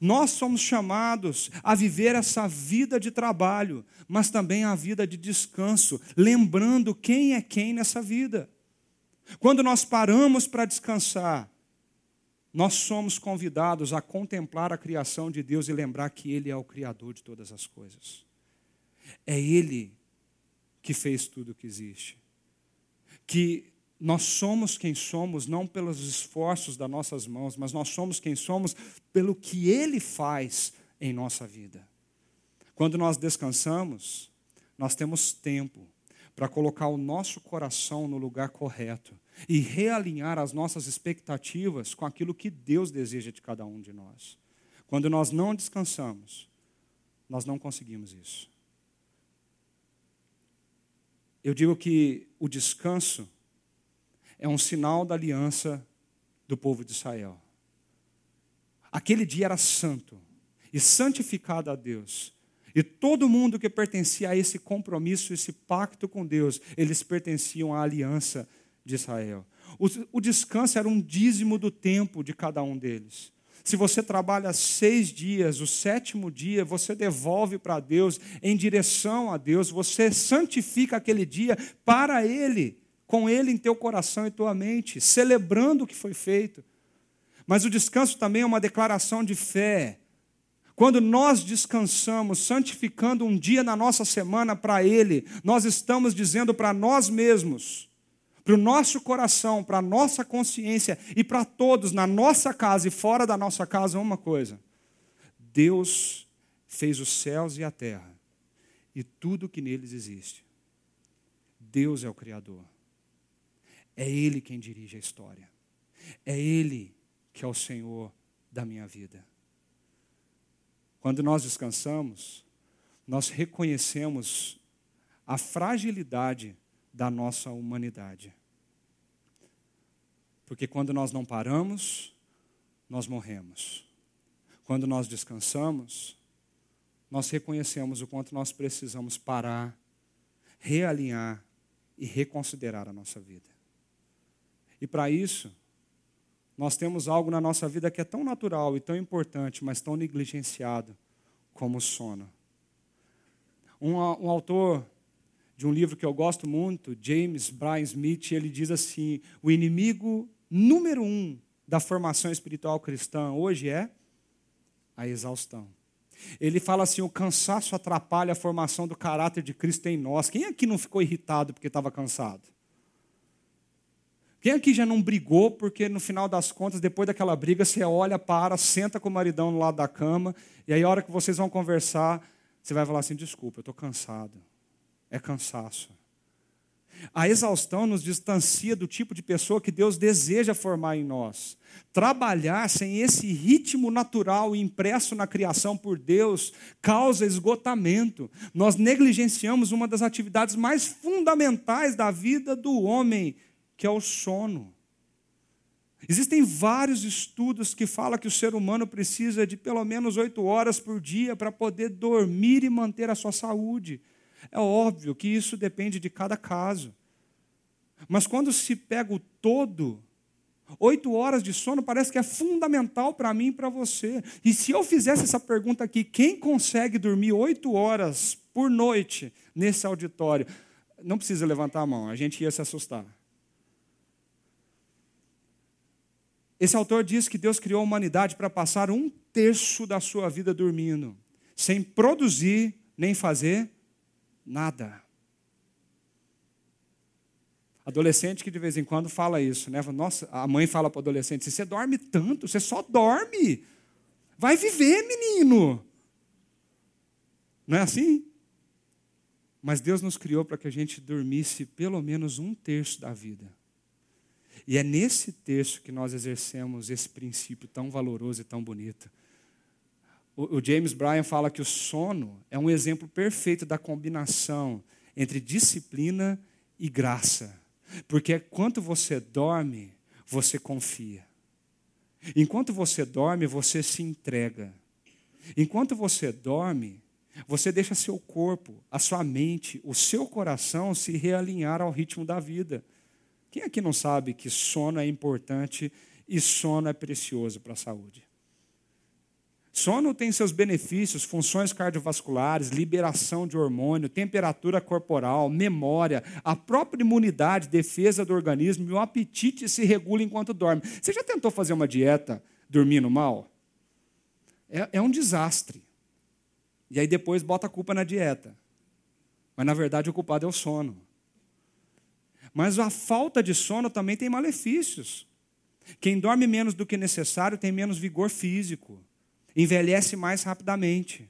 Nós somos chamados a viver essa vida de trabalho, mas também a vida de descanso, lembrando quem é quem nessa vida. Quando nós paramos para descansar, nós somos convidados a contemplar a criação de Deus e lembrar que Ele é o Criador de todas as coisas. É Ele que fez tudo o que existe. Que nós somos quem somos não pelos esforços das nossas mãos, mas nós somos quem somos pelo que Ele faz em nossa vida. Quando nós descansamos, nós temos tempo para colocar o nosso coração no lugar correto e realinhar as nossas expectativas com aquilo que Deus deseja de cada um de nós. Quando nós não descansamos, nós não conseguimos isso. Eu digo que o descanso é um sinal da aliança do povo de Israel. Aquele dia era santo e santificado a Deus. E todo mundo que pertencia a esse compromisso, esse pacto com Deus, eles pertenciam à aliança de Israel. O, o descanso era um dízimo do tempo de cada um deles. Se você trabalha seis dias, o sétimo dia você devolve para Deus, em direção a Deus, você santifica aquele dia para Ele, com Ele em teu coração e tua mente, celebrando o que foi feito. Mas o descanso também é uma declaração de fé. Quando nós descansamos, santificando um dia na nossa semana para Ele, nós estamos dizendo para nós mesmos: para o nosso coração, para a nossa consciência e para todos, na nossa casa e fora da nossa casa, uma coisa: Deus fez os céus e a terra e tudo que neles existe. Deus é o Criador. É Ele quem dirige a história. É Ele que é o Senhor da minha vida. Quando nós descansamos, nós reconhecemos a fragilidade da nossa humanidade. Porque quando nós não paramos, nós morremos. Quando nós descansamos, nós reconhecemos o quanto nós precisamos parar, realinhar e reconsiderar a nossa vida. E para isso, nós temos algo na nossa vida que é tão natural e tão importante, mas tão negligenciado como o sono. Um, um autor de um livro que eu gosto muito, James Bryan Smith, ele diz assim: o inimigo número um da formação espiritual cristã hoje é a exaustão. Ele fala assim: o cansaço atrapalha a formação do caráter de Cristo em nós. Quem aqui não ficou irritado porque estava cansado? Quem aqui já não brigou porque no final das contas, depois daquela briga, você olha, para, senta com o maridão no lado da cama, e aí a hora que vocês vão conversar, você vai falar assim: desculpa, eu estou cansado é cansaço. A exaustão nos distancia do tipo de pessoa que Deus deseja formar em nós. Trabalhar sem esse ritmo natural impresso na criação por Deus causa esgotamento. Nós negligenciamos uma das atividades mais fundamentais da vida do homem, que é o sono. Existem vários estudos que falam que o ser humano precisa de pelo menos oito horas por dia para poder dormir e manter a sua saúde. É óbvio que isso depende de cada caso. Mas quando se pega o todo, oito horas de sono parece que é fundamental para mim e para você. E se eu fizesse essa pergunta aqui, quem consegue dormir oito horas por noite nesse auditório? Não precisa levantar a mão, a gente ia se assustar. Esse autor diz que Deus criou a humanidade para passar um terço da sua vida dormindo, sem produzir nem fazer Nada. Adolescente que de vez em quando fala isso, né? Nossa, a mãe fala para o adolescente: você dorme tanto, você só dorme. Vai viver, menino. Não é assim? Mas Deus nos criou para que a gente dormisse pelo menos um terço da vida. E é nesse terço que nós exercemos esse princípio tão valoroso e tão bonito o, James Bryan fala que o sono é um exemplo perfeito da combinação entre disciplina e graça. Porque quanto você dorme, você confia. Enquanto você dorme, você se entrega. Enquanto você dorme, você deixa seu corpo, a sua mente, o seu coração se realinhar ao ritmo da vida. Quem aqui não sabe que sono é importante e sono é precioso para a saúde? Sono tem seus benefícios, funções cardiovasculares, liberação de hormônio, temperatura corporal, memória, a própria imunidade, defesa do organismo e o apetite se regula enquanto dorme. Você já tentou fazer uma dieta dormindo mal? É, é um desastre. E aí depois bota a culpa na dieta. Mas na verdade o culpado é o sono. Mas a falta de sono também tem malefícios. Quem dorme menos do que necessário tem menos vigor físico envelhece mais rapidamente.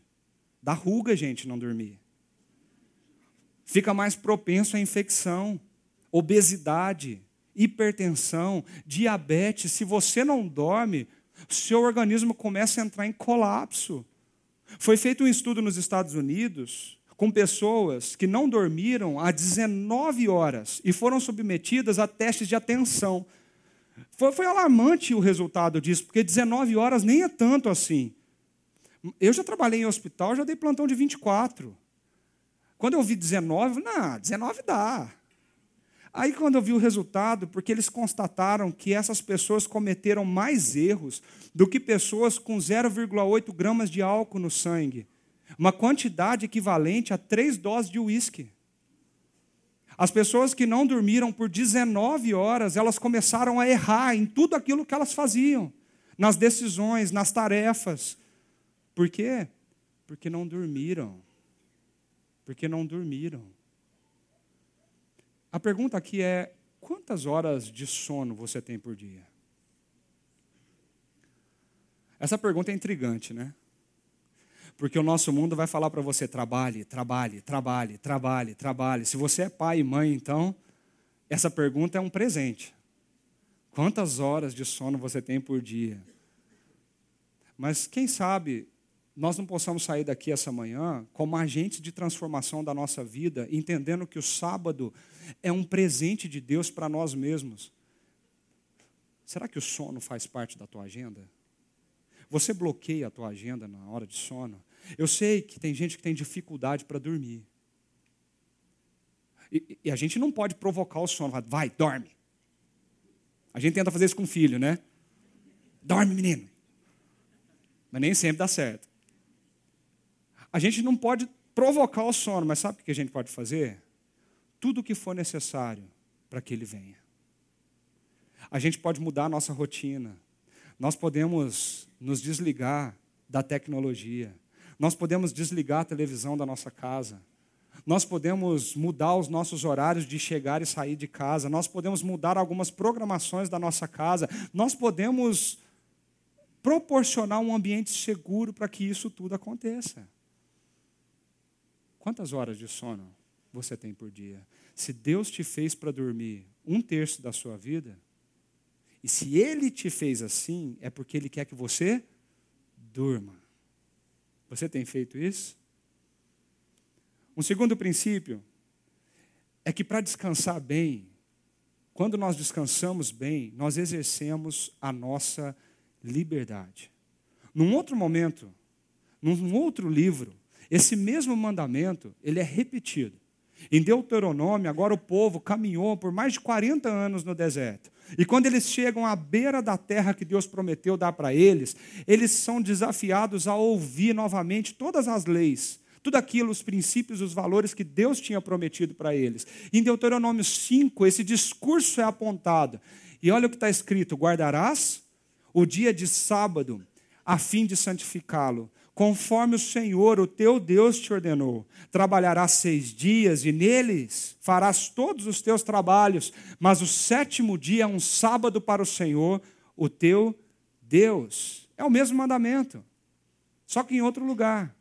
Dá ruga, gente, não dormir. Fica mais propenso à infecção, obesidade, hipertensão, diabetes. Se você não dorme, seu organismo começa a entrar em colapso. Foi feito um estudo nos Estados Unidos com pessoas que não dormiram há 19 horas e foram submetidas a testes de atenção. Foi, foi alarmante o resultado disso, porque 19 horas nem é tanto assim. Eu já trabalhei em hospital, já dei plantão de 24. Quando eu vi 19, eu falei, não, 19 dá. Aí, quando eu vi o resultado, porque eles constataram que essas pessoas cometeram mais erros do que pessoas com 0,8 gramas de álcool no sangue, uma quantidade equivalente a três doses de uísque. As pessoas que não dormiram por 19 horas, elas começaram a errar em tudo aquilo que elas faziam, nas decisões, nas tarefas. Por quê? Porque não dormiram. Porque não dormiram. A pergunta aqui é: quantas horas de sono você tem por dia? Essa pergunta é intrigante, né? Porque o nosso mundo vai falar para você: trabalhe, trabalhe, trabalhe, trabalhe, trabalhe. Se você é pai e mãe, então, essa pergunta é um presente. Quantas horas de sono você tem por dia? Mas quem sabe nós não possamos sair daqui essa manhã como agentes de transformação da nossa vida, entendendo que o sábado é um presente de Deus para nós mesmos. Será que o sono faz parte da tua agenda? Você bloqueia a tua agenda na hora de sono? Eu sei que tem gente que tem dificuldade para dormir. E, e, a gente não pode provocar o sono. Vai, dorme. A gente tenta fazer isso com o filho, né? Dorme, menino. Mas nem sempre dá certo. A gente não pode provocar o sono, mas sabe o que a gente pode fazer? Tudo o que for necessário para que ele venha. A gente pode mudar a nossa rotina. Nós podemos nos desligar da tecnologia. Nós podemos desligar a televisão da nossa casa. Nós podemos mudar os nossos horários de chegar e sair de casa. Nós podemos mudar algumas programações da nossa casa. Nós podemos proporcionar um ambiente seguro para que isso tudo aconteça. Quantas horas de sono você tem por dia? Se Deus te fez para dormir um terço da sua vida, e se Ele te fez assim, é porque Ele quer que você durma. Você tem feito isso? Um segundo princípio é que para descansar bem, quando nós descansamos bem, nós exercemos a nossa liberdade. Num outro momento, num outro livro, esse mesmo mandamento, ele é repetido. Em Deuteronômio, agora o povo caminhou por mais de 40 anos no deserto. E quando eles chegam à beira da terra que Deus prometeu dar para eles, eles são desafiados a ouvir novamente todas as leis, tudo aquilo, os princípios, os valores que Deus tinha prometido para eles. Em Deuteronômio 5, esse discurso é apontado. E olha o que está escrito: guardarás o dia de sábado, a fim de santificá-lo conforme o Senhor, o teu Deus, te ordenou. Trabalharás seis dias e neles farás todos os teus trabalhos, mas o sétimo dia é um sábado para o Senhor, o teu Deus. É o mesmo mandamento, só que em outro lugar.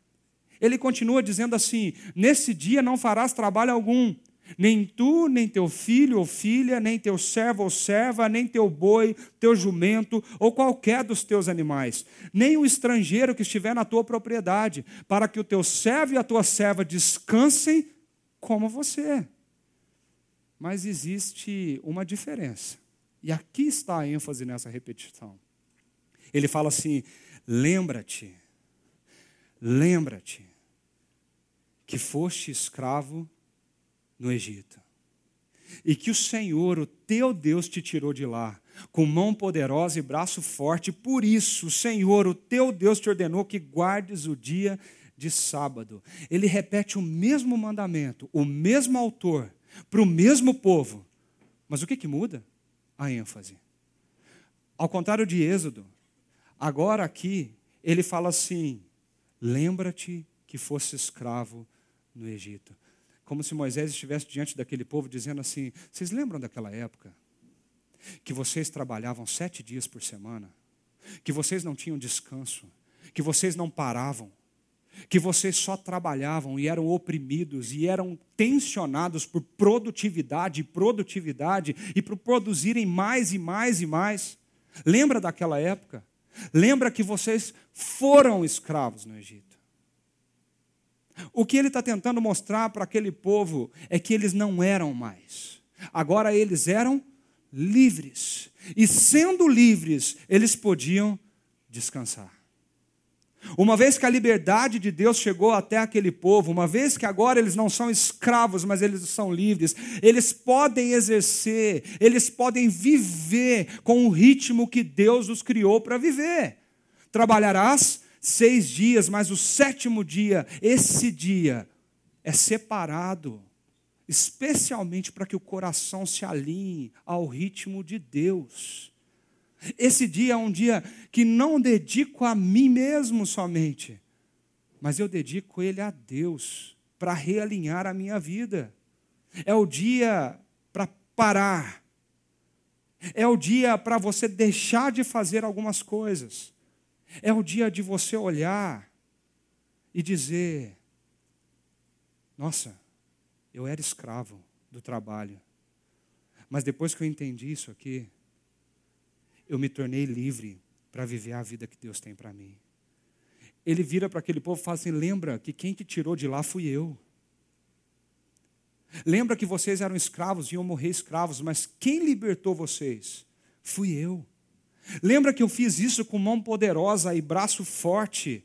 Ele continua dizendo assim: Nesse dia não farás trabalho algum, nem tu, nem teu filho ou filha, nem teu servo ou serva, nem teu boi, teu jumento ou qualquer dos teus animais, nem o estrangeiro que estiver na tua propriedade, para que o teu servo e a tua serva descansem como você. Mas existe uma diferença. E aqui está a ênfase nessa repetição. Ele fala assim: lembra-te, lembra-te que foste escravo no Egito. E que o Senhor, o teu Deus, te tirou de lá, com mão poderosa e braço forte. Por isso, o Senhor, o teu Deus, te ordenou que guardes o dia de sábado. Ele repete o mesmo mandamento, o mesmo autor, para o mesmo povo. Mas o que, que muda? A ênfase. Ao contrário de Êxodo, agora aqui, ele fala assim: lembra-te que fosse escravo no Egito como se Moisés estivesse diante daquele povo dizendo assim: Vocês lembram daquela época? Que vocês trabalhavam sete dias por semana, que vocês não tinham descanso, que vocês não paravam, que vocês só trabalhavam e eram oprimidos e eram tensionados por produtividade e produtividade e por produzirem mais e mais e mais. Lembra daquela época? Lembra que vocês foram escravos no Egito. O que ele está tentando mostrar para aquele povo é que eles não eram mais. Agora eles eram livres. E sendo livres, eles podiam descansar. Uma vez que a liberdade de Deus chegou até aquele povo, uma vez que agora eles não são escravos, mas eles são livres, eles podem exercer, eles podem viver com o ritmo que Deus os criou para viver. Trabalharás seis dias, mas o sétimo dia, esse dia, é separado especialmente para que o coração se alinhe ao ritmo de Deus. Esse dia é um dia que não dedico a mim mesmo somente, mas eu dedico ele a Deus para realinhar a minha vida. É o dia para parar. É o dia para você deixar de fazer algumas coisas. É o dia de você olhar e dizer: Nossa, eu era escravo do trabalho. Mas depois que eu entendi isso aqui, eu me tornei livre para viver a vida que Deus tem para mim. Ele vira para aquele povo e fala assim: lembra que quem te tirou de lá fui eu. Lembra que vocês eram escravos e iam morrer escravos, mas quem libertou vocês? Fui eu. Lembra que eu fiz isso com mão poderosa e braço forte?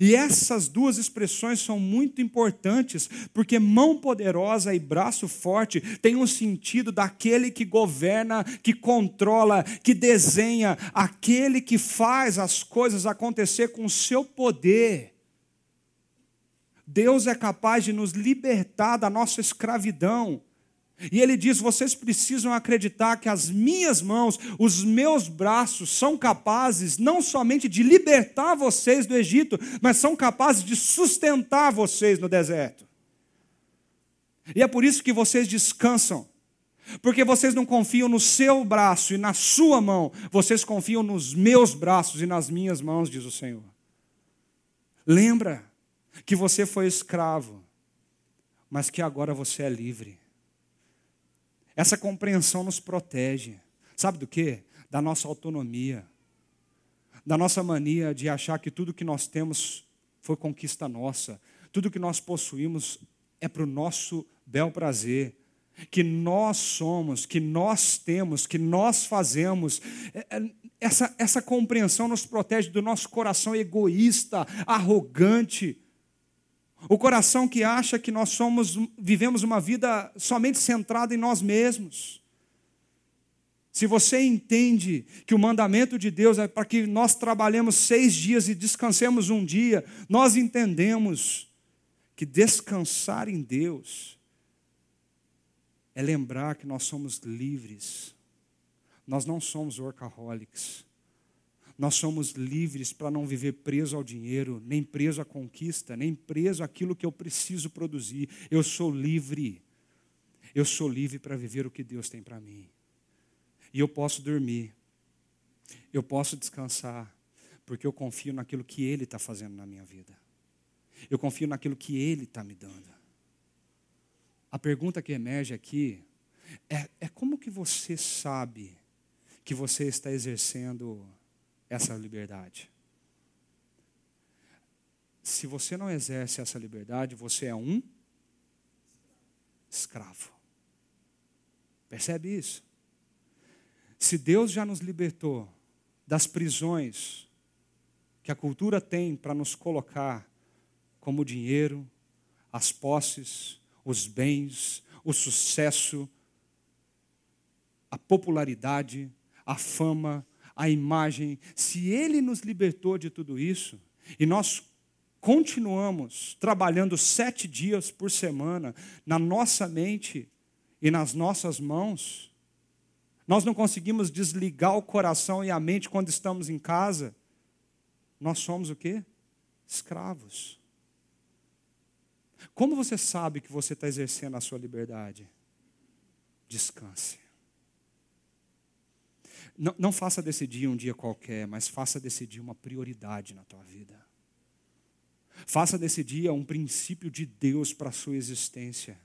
E essas duas expressões são muito importantes, porque mão poderosa e braço forte tem um sentido daquele que governa, que controla, que desenha, aquele que faz as coisas acontecer com o seu poder. Deus é capaz de nos libertar da nossa escravidão. E ele diz: vocês precisam acreditar que as minhas mãos, os meus braços, são capazes não somente de libertar vocês do Egito, mas são capazes de sustentar vocês no deserto. E é por isso que vocês descansam, porque vocês não confiam no seu braço e na sua mão, vocês confiam nos meus braços e nas minhas mãos, diz o Senhor. Lembra que você foi escravo, mas que agora você é livre. Essa compreensão nos protege. Sabe do que? Da nossa autonomia. Da nossa mania de achar que tudo que nós temos foi conquista nossa. Tudo que nós possuímos é para o nosso bel prazer. Que nós somos, que nós temos, que nós fazemos. É, é, essa, essa compreensão nos protege do nosso coração egoísta, arrogante o coração que acha que nós somos, vivemos uma vida somente centrada em nós mesmos. Se você entende que o mandamento de Deus é para que nós trabalhemos seis dias e descansemos um dia, nós entendemos que descansar em Deus é lembrar que nós somos livres. Nós não somos workaholics. Nós somos livres para não viver preso ao dinheiro, nem preso à conquista, nem preso àquilo que eu preciso produzir. Eu sou livre. Eu sou livre para viver o que Deus tem para mim. E eu posso dormir. Eu posso descansar, porque eu confio naquilo que Ele está fazendo na minha vida. Eu confio naquilo que Ele está me dando. A pergunta que emerge aqui é, é como que você sabe que você está exercendo essa liberdade. Se você não exerce essa liberdade, você é um escravo. Percebe isso? Se Deus já nos libertou das prisões que a cultura tem para nos colocar, como o dinheiro, as posses, os bens, o sucesso, a popularidade, a fama, a imagem, se Ele nos libertou de tudo isso, e nós continuamos trabalhando sete dias por semana na nossa mente e nas nossas mãos, nós não conseguimos desligar o coração e a mente quando estamos em casa, nós somos o quê? Escravos. Como você sabe que você está exercendo a sua liberdade? Descanse. Não, não faça desse dia um dia qualquer, mas faça desse dia uma prioridade na tua vida. Faça desse dia um princípio de Deus para a sua existência.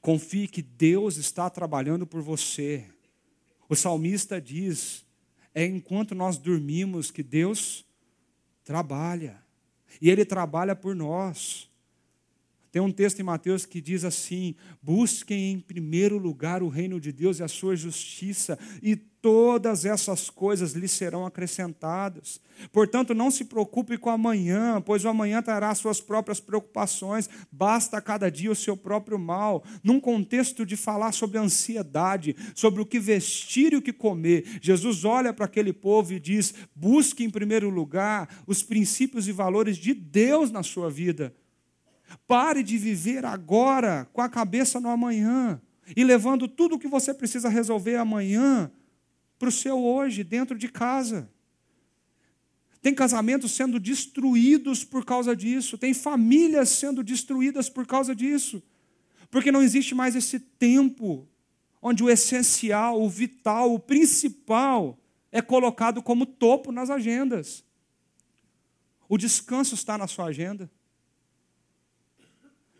Confie que Deus está trabalhando por você. O salmista diz: é enquanto nós dormimos que Deus trabalha. E Ele trabalha por nós. Tem um texto em Mateus que diz assim: busquem em primeiro lugar o reino de Deus e a sua justiça, e todas essas coisas lhe serão acrescentadas. Portanto, não se preocupe com amanhã, pois o amanhã trará suas próprias preocupações, basta cada dia o seu próprio mal. Num contexto de falar sobre ansiedade, sobre o que vestir e o que comer, Jesus olha para aquele povo e diz: busque em primeiro lugar os princípios e valores de Deus na sua vida. Pare de viver agora com a cabeça no amanhã e levando tudo o que você precisa resolver amanhã para o seu hoje, dentro de casa. Tem casamentos sendo destruídos por causa disso, tem famílias sendo destruídas por causa disso, porque não existe mais esse tempo onde o essencial, o vital, o principal é colocado como topo nas agendas. O descanso está na sua agenda.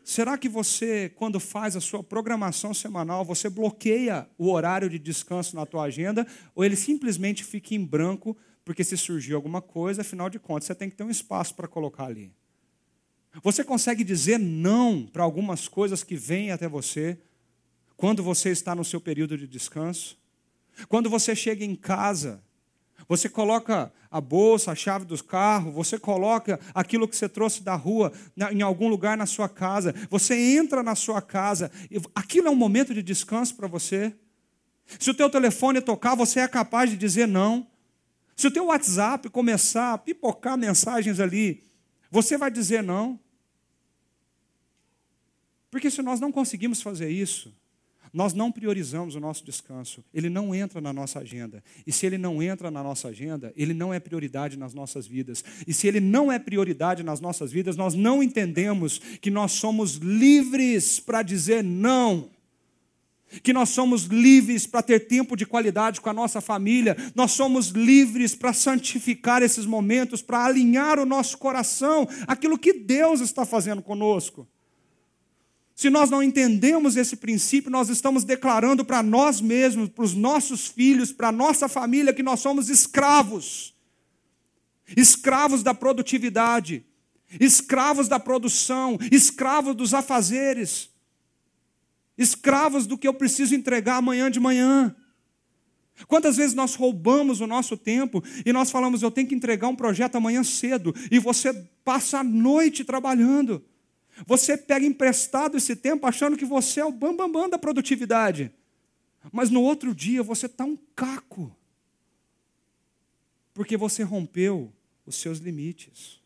Será que você, quando faz a sua programação semanal, você bloqueia o horário de descanso na tua agenda ou ele simplesmente fica em branco porque se surgir alguma coisa, afinal de contas, você tem que ter um espaço para colocar ali. Você consegue dizer não para algumas coisas que vêm até você quando você está no seu período de descanso? Quando você chega em casa você coloca a bolsa, a chave dos carros, você coloca aquilo que você trouxe da rua em algum lugar na sua casa, você entra na sua casa, aquilo é um momento de descanso para você. Se o teu telefone tocar, você é capaz de dizer não. Se o teu WhatsApp começar a pipocar mensagens ali, você vai dizer não. Porque se nós não conseguimos fazer isso, nós não priorizamos o nosso descanso, ele não entra na nossa agenda. E se ele não entra na nossa agenda, ele não é prioridade nas nossas vidas. E se ele não é prioridade nas nossas vidas, nós não entendemos que nós somos livres para dizer não. Que nós somos livres para ter tempo de qualidade com a nossa família, nós somos livres para santificar esses momentos, para alinhar o nosso coração, aquilo que Deus está fazendo conosco. Se nós não entendemos esse princípio, nós estamos declarando para nós mesmos, para os nossos filhos, para a nossa família, que nós somos escravos. Escravos da produtividade, escravos da produção, escravos dos afazeres, escravos do que eu preciso entregar amanhã de manhã. Quantas vezes nós roubamos o nosso tempo e nós falamos, eu tenho que entregar um projeto amanhã cedo, e você passa a noite trabalhando. Você pega emprestado esse tempo achando que você é o bambambam bam, bam da produtividade. Mas no outro dia você está um caco. Porque você rompeu os seus limites.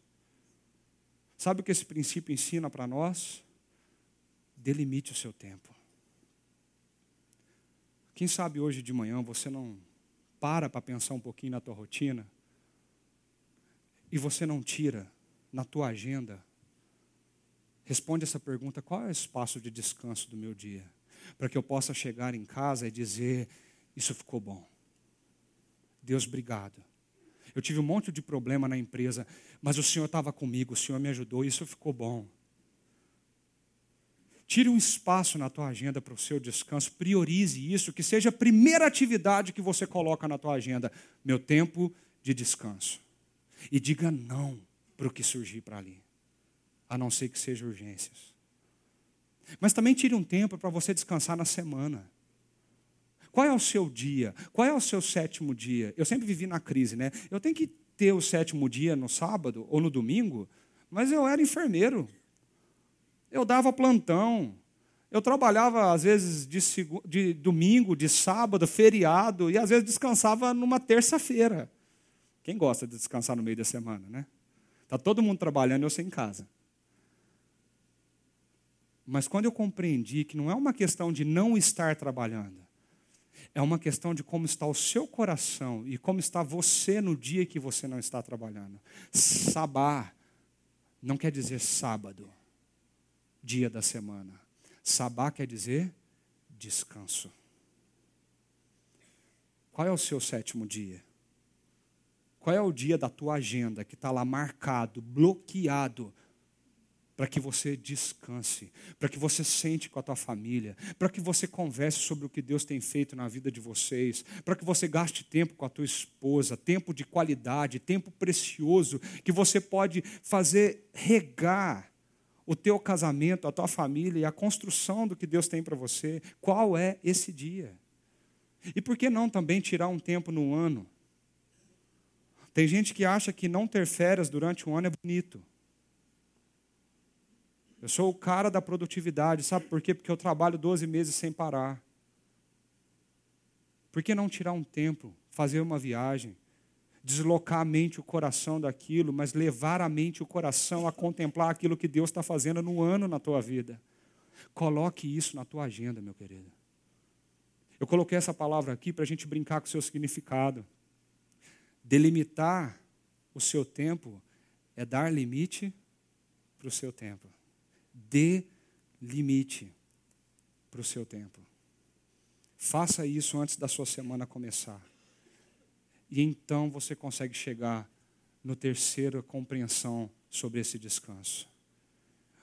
Sabe o que esse princípio ensina para nós? Delimite o seu tempo. Quem sabe hoje de manhã você não para para pensar um pouquinho na tua rotina e você não tira na tua agenda Responde essa pergunta: qual é o espaço de descanso do meu dia? Para que eu possa chegar em casa e dizer: Isso ficou bom. Deus, obrigado. Eu tive um monte de problema na empresa, mas o Senhor estava comigo, o Senhor me ajudou, isso ficou bom. Tire um espaço na tua agenda para o seu descanso, priorize isso, que seja a primeira atividade que você coloca na tua agenda, meu tempo de descanso. E diga não para o que surgir para ali a não ser que sejam urgências. Mas também tire um tempo para você descansar na semana. Qual é o seu dia? Qual é o seu sétimo dia? Eu sempre vivi na crise, né? Eu tenho que ter o sétimo dia no sábado ou no domingo, mas eu era enfermeiro. Eu dava plantão. Eu trabalhava, às vezes, de, de domingo, de sábado, feriado, e às vezes descansava numa terça-feira. Quem gosta de descansar no meio da semana, né? Está todo mundo trabalhando, eu sei em casa. Mas quando eu compreendi que não é uma questão de não estar trabalhando, é uma questão de como está o seu coração e como está você no dia que você não está trabalhando. Sabá não quer dizer sábado, dia da semana. Sabá quer dizer descanso. Qual é o seu sétimo dia? Qual é o dia da tua agenda que está lá marcado, bloqueado para que você descanse, para que você sente com a tua família, para que você converse sobre o que Deus tem feito na vida de vocês, para que você gaste tempo com a tua esposa, tempo de qualidade, tempo precioso que você pode fazer regar o teu casamento, a tua família e a construção do que Deus tem para você. Qual é esse dia? E por que não também tirar um tempo no ano? Tem gente que acha que não ter férias durante um ano é bonito. Eu sou o cara da produtividade, sabe por quê? Porque eu trabalho 12 meses sem parar. Por que não tirar um tempo, fazer uma viagem, deslocar a mente e o coração daquilo, mas levar a mente e o coração a contemplar aquilo que Deus está fazendo no ano na tua vida? Coloque isso na tua agenda, meu querido. Eu coloquei essa palavra aqui para a gente brincar com o seu significado. Delimitar o seu tempo é dar limite para o seu tempo. Dê limite para o seu tempo. Faça isso antes da sua semana começar. E então você consegue chegar no terceiro compreensão sobre esse descanso.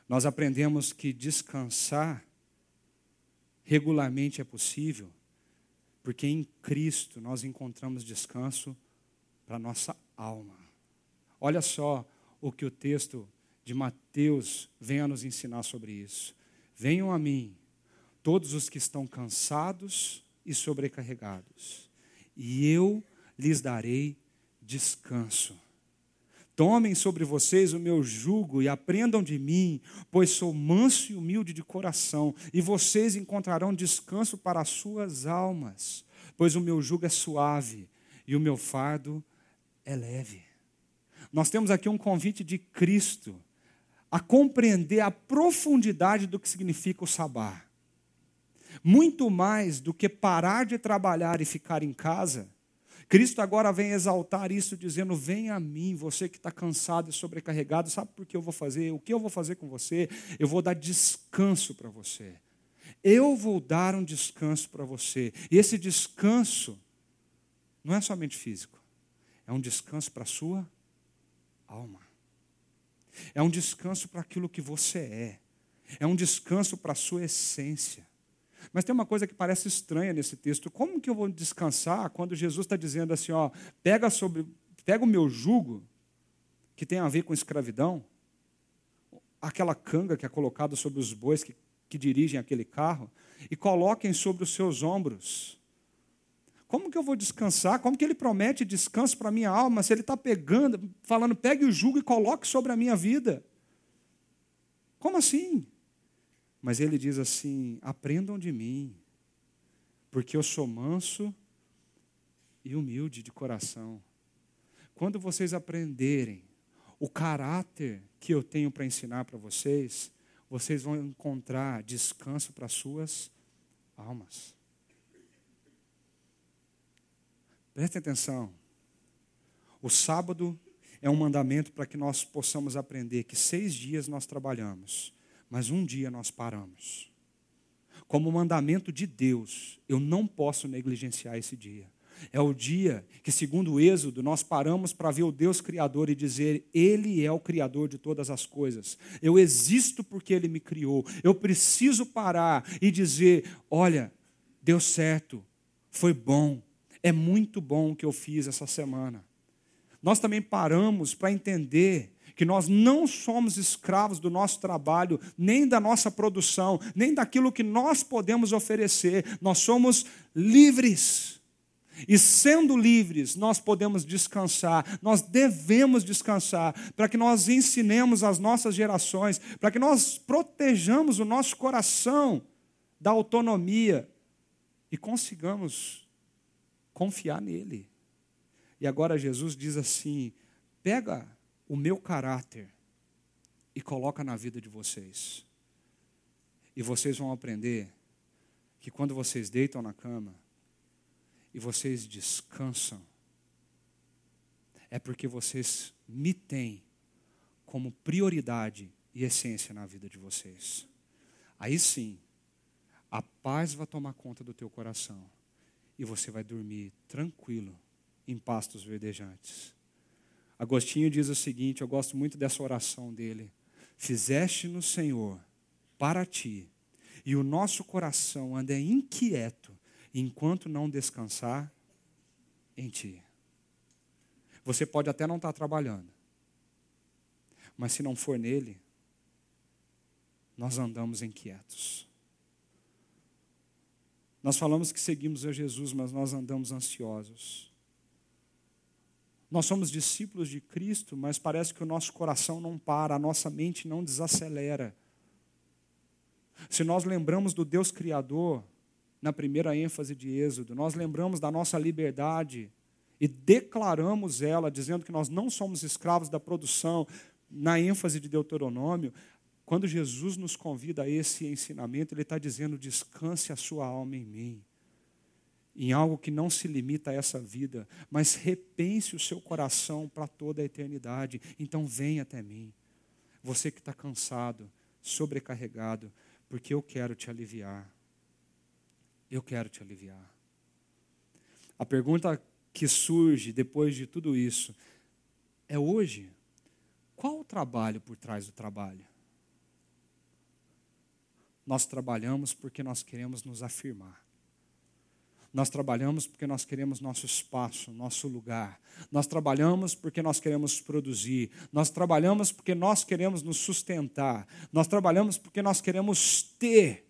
Nós aprendemos que descansar regularmente é possível, porque em Cristo nós encontramos descanso para nossa alma. Olha só o que o texto de Mateus vem a nos ensinar sobre isso. Venham a mim, todos os que estão cansados e sobrecarregados, e eu lhes darei descanso. Tomem sobre vocês o meu jugo e aprendam de mim, pois sou manso e humilde de coração, e vocês encontrarão descanso para as suas almas, pois o meu jugo é suave e o meu fardo é leve. Nós temos aqui um convite de Cristo a compreender a profundidade do que significa o sabá. Muito mais do que parar de trabalhar e ficar em casa, Cristo agora vem exaltar isso, dizendo: Venha a mim, você que está cansado e sobrecarregado, sabe por que eu vou fazer? O que eu vou fazer com você? Eu vou dar descanso para você. Eu vou dar um descanso para você. E esse descanso não é somente físico, é um descanso para a sua alma. É um descanso para aquilo que você é. É um descanso para a sua essência. Mas tem uma coisa que parece estranha nesse texto. Como que eu vou descansar quando Jesus está dizendo assim, ó, pega sobre, pega o meu jugo, que tem a ver com escravidão, aquela canga que é colocada sobre os bois que, que dirigem aquele carro, e coloquem sobre os seus ombros. Como que eu vou descansar? Como que ele promete descanso para a minha alma se ele está pegando, falando, pegue o jugo e coloque sobre a minha vida? Como assim? Mas ele diz assim: aprendam de mim, porque eu sou manso e humilde de coração. Quando vocês aprenderem o caráter que eu tenho para ensinar para vocês, vocês vão encontrar descanso para suas almas. Prestem atenção. O sábado é um mandamento para que nós possamos aprender que seis dias nós trabalhamos, mas um dia nós paramos. Como mandamento de Deus, eu não posso negligenciar esse dia. É o dia que, segundo o Êxodo, nós paramos para ver o Deus Criador e dizer: Ele é o Criador de todas as coisas. Eu existo porque Ele me criou. Eu preciso parar e dizer: Olha, deu certo, foi bom, é muito bom o que eu fiz essa semana. Nós também paramos para entender que nós não somos escravos do nosso trabalho, nem da nossa produção, nem daquilo que nós podemos oferecer. Nós somos livres. E sendo livres, nós podemos descansar, nós devemos descansar, para que nós ensinemos as nossas gerações, para que nós protejamos o nosso coração da autonomia e consigamos confiar nele. E agora Jesus diz assim: pega o meu caráter e coloca na vida de vocês. E vocês vão aprender que quando vocês deitam na cama e vocês descansam, é porque vocês me têm como prioridade e essência na vida de vocês. Aí sim, a paz vai tomar conta do teu coração e você vai dormir tranquilo em pastos verdejantes. Agostinho diz o seguinte: eu gosto muito dessa oração dele. fizeste no Senhor para ti, e o nosso coração anda inquieto enquanto não descansar em ti. Você pode até não estar trabalhando, mas se não for nele, nós andamos inquietos. Nós falamos que seguimos a Jesus, mas nós andamos ansiosos. Nós somos discípulos de Cristo, mas parece que o nosso coração não para, a nossa mente não desacelera. Se nós lembramos do Deus Criador, na primeira ênfase de Êxodo, nós lembramos da nossa liberdade e declaramos ela, dizendo que nós não somos escravos da produção, na ênfase de Deuteronômio, quando Jesus nos convida a esse ensinamento, Ele está dizendo: descanse a sua alma em mim, em algo que não se limita a essa vida, mas repense o seu coração para toda a eternidade. Então, vem até mim, você que está cansado, sobrecarregado, porque eu quero te aliviar. Eu quero te aliviar. A pergunta que surge depois de tudo isso é hoje: qual o trabalho por trás do trabalho? Nós trabalhamos porque nós queremos nos afirmar. Nós trabalhamos porque nós queremos nosso espaço, nosso lugar. Nós trabalhamos porque nós queremos produzir. Nós trabalhamos porque nós queremos nos sustentar. Nós trabalhamos porque nós queremos ter.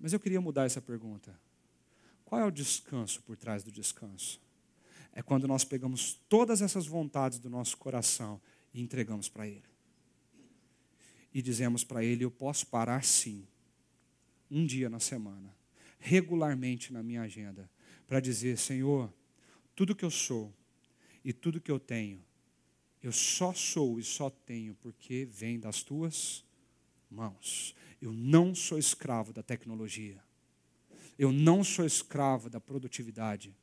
Mas eu queria mudar essa pergunta. Qual é o descanso por trás do descanso? É quando nós pegamos todas essas vontades do nosso coração e entregamos para Ele. E dizemos para Ele: Eu posso parar sim, um dia na semana, regularmente na minha agenda, para dizer: Senhor, tudo que eu sou e tudo que eu tenho, eu só sou e só tenho porque vem das tuas mãos. Eu não sou escravo da tecnologia. Eu não sou escravo da produtividade.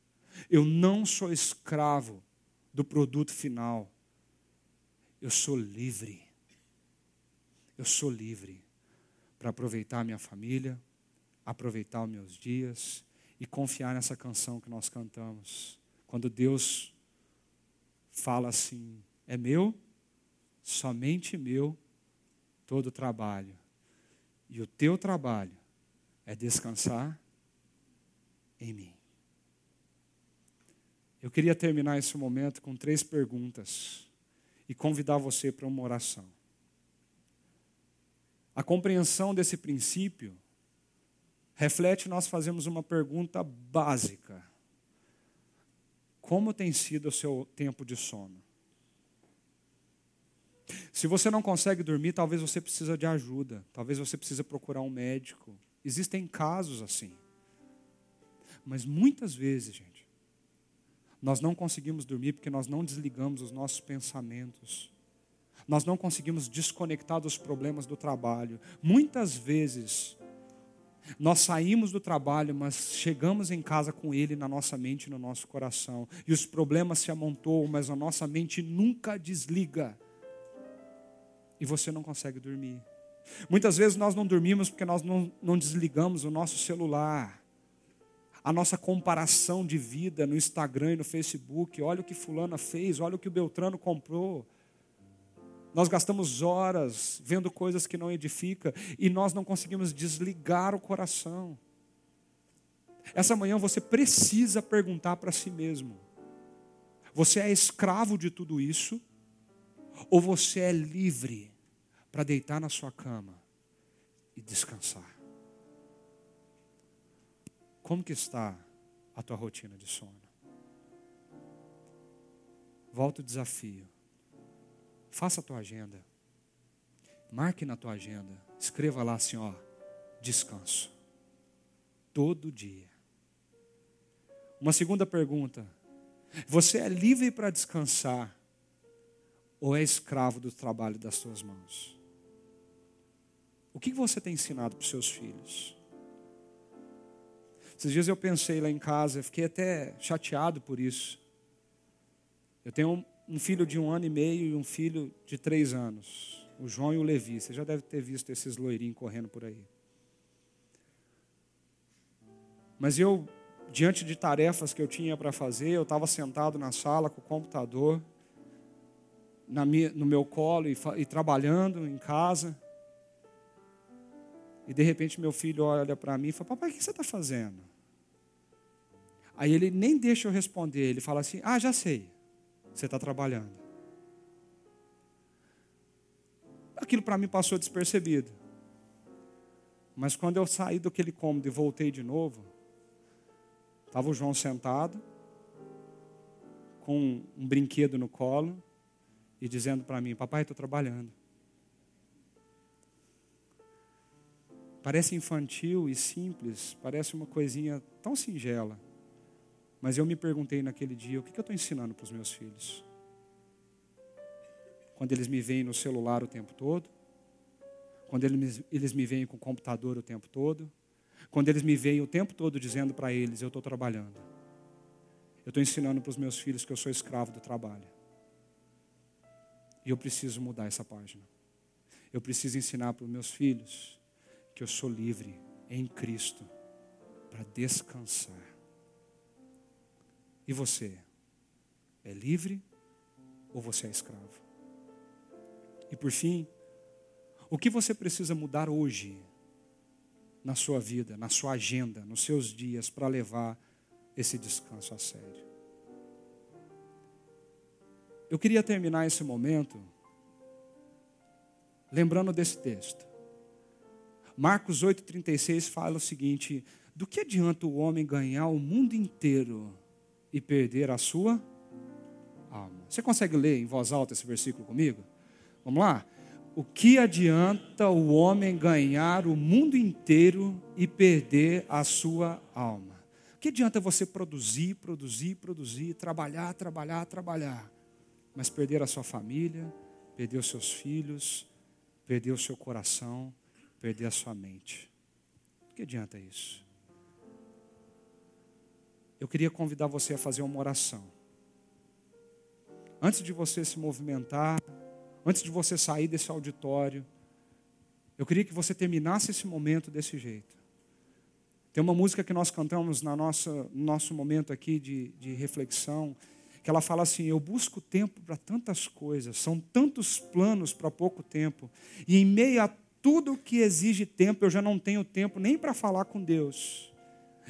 Eu não sou escravo do produto final. Eu sou livre. Eu sou livre para aproveitar a minha família, aproveitar os meus dias e confiar nessa canção que nós cantamos. Quando Deus fala assim: é meu, somente meu, todo o trabalho e o teu trabalho é descansar em mim. Eu queria terminar esse momento com três perguntas e convidar você para uma oração. A compreensão desse princípio reflete nós fazemos uma pergunta básica: Como tem sido o seu tempo de sono? Se você não consegue dormir, talvez você precisa de ajuda, talvez você precisa procurar um médico. Existem casos assim. Mas muitas vezes, gente, nós não conseguimos dormir porque nós não desligamos os nossos pensamentos. Nós não conseguimos desconectar dos problemas do trabalho. Muitas vezes, nós saímos do trabalho, mas chegamos em casa com ele na nossa mente no nosso coração. E os problemas se amontoam, mas a nossa mente nunca desliga e você não consegue dormir. Muitas vezes nós não dormimos porque nós não, não desligamos o nosso celular. A nossa comparação de vida no Instagram e no Facebook. Olha o que Fulana fez, olha o que o Beltrano comprou. Nós gastamos horas vendo coisas que não edificam e nós não conseguimos desligar o coração. Essa manhã você precisa perguntar para si mesmo: você é escravo de tudo isso? Ou você é livre para deitar na sua cama e descansar? Como que está a tua rotina de sono? Volta o desafio. Faça a tua agenda. Marque na tua agenda. Escreva lá assim, ó, descanso. Todo dia. Uma segunda pergunta. Você é livre para descansar ou é escravo do trabalho das suas mãos? O que você tem ensinado para os seus filhos? Esses dias eu pensei lá em casa, fiquei até chateado por isso. Eu tenho um, filho de um ano e meio e um filho de três anos, o João e o Levi. Você já deve ter visto esses loirinhos correndo por aí. Mas eu, diante de tarefas que eu tinha para fazer, eu estava sentado na sala com o computador minha, no meu colo e, e trabalhando em casa. E de repente meu filho olha para mim e fala: Papai, o que você está fazendo? Aí ele nem deixa eu responder, ele fala assim: Ah, já sei, você está trabalhando. Aquilo para mim passou despercebido. Mas quando eu saí daquele cômodo e voltei de novo, estava o João sentado, com um brinquedo no colo, e dizendo para mim: Papai, estou trabalhando. Parece infantil e simples, parece uma coisinha tão singela. Mas eu me perguntei naquele dia: o que eu estou ensinando para os meus filhos? Quando eles me veem no celular o tempo todo, quando eles, eles me veem com o computador o tempo todo, quando eles me veem o tempo todo dizendo para eles: eu estou trabalhando. Eu estou ensinando para os meus filhos que eu sou escravo do trabalho. E eu preciso mudar essa página. Eu preciso ensinar para os meus filhos que eu sou livre em Cristo para descansar. E você? É livre ou você é escravo? E por fim, o que você precisa mudar hoje na sua vida, na sua agenda, nos seus dias para levar esse descanso a sério? Eu queria terminar esse momento lembrando desse texto. Marcos 8,36 fala o seguinte: Do que adianta o homem ganhar o mundo inteiro e perder a sua alma? Você consegue ler em voz alta esse versículo comigo? Vamos lá? O que adianta o homem ganhar o mundo inteiro e perder a sua alma? O que adianta você produzir, produzir, produzir, trabalhar, trabalhar, trabalhar, mas perder a sua família, perder os seus filhos, perder o seu coração, perder a sua mente? O que adianta isso? Eu queria convidar você a fazer uma oração. Antes de você se movimentar, antes de você sair desse auditório, eu queria que você terminasse esse momento desse jeito. Tem uma música que nós cantamos na nossa, no nosso momento aqui de, de reflexão, que ela fala assim: Eu busco tempo para tantas coisas, são tantos planos para pouco tempo, e em meio a tudo que exige tempo, eu já não tenho tempo nem para falar com Deus.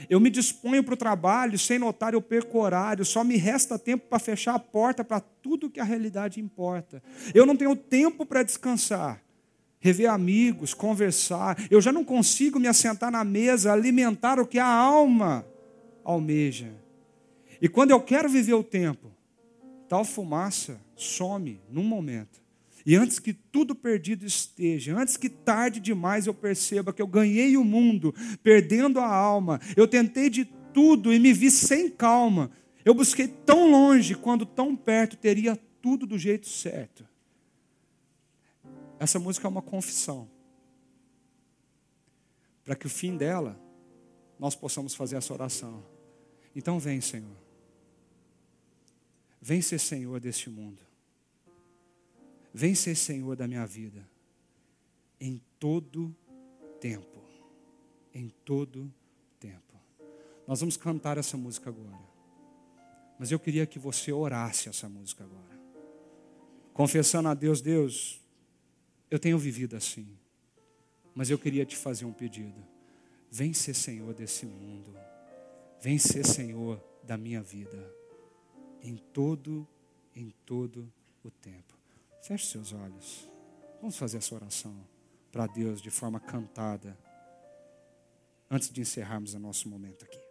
Eu me disponho para o trabalho, sem notar eu perco horário, só me resta tempo para fechar a porta para tudo que a realidade importa. Eu não tenho tempo para descansar, rever amigos, conversar. Eu já não consigo me assentar na mesa, alimentar o que a alma almeja. E quando eu quero viver o tempo, tal fumaça some num momento. E antes que tudo perdido esteja, antes que tarde demais eu perceba que eu ganhei o mundo, perdendo a alma, eu tentei de tudo e me vi sem calma. Eu busquei tão longe quando tão perto teria tudo do jeito certo. Essa música é uma confissão. Para que o fim dela nós possamos fazer essa oração. Então vem, Senhor. Vem ser Senhor deste mundo. Vem ser Senhor da minha vida. Em todo tempo. Em todo tempo. Nós vamos cantar essa música agora. Mas eu queria que você orasse essa música agora. Confessando a Deus, Deus, eu tenho vivido assim. Mas eu queria te fazer um pedido. Vem ser Senhor desse mundo. Vem ser Senhor da minha vida. Em todo, em todo o tempo. Feche seus olhos. Vamos fazer essa oração para Deus de forma cantada, antes de encerrarmos o nosso momento aqui.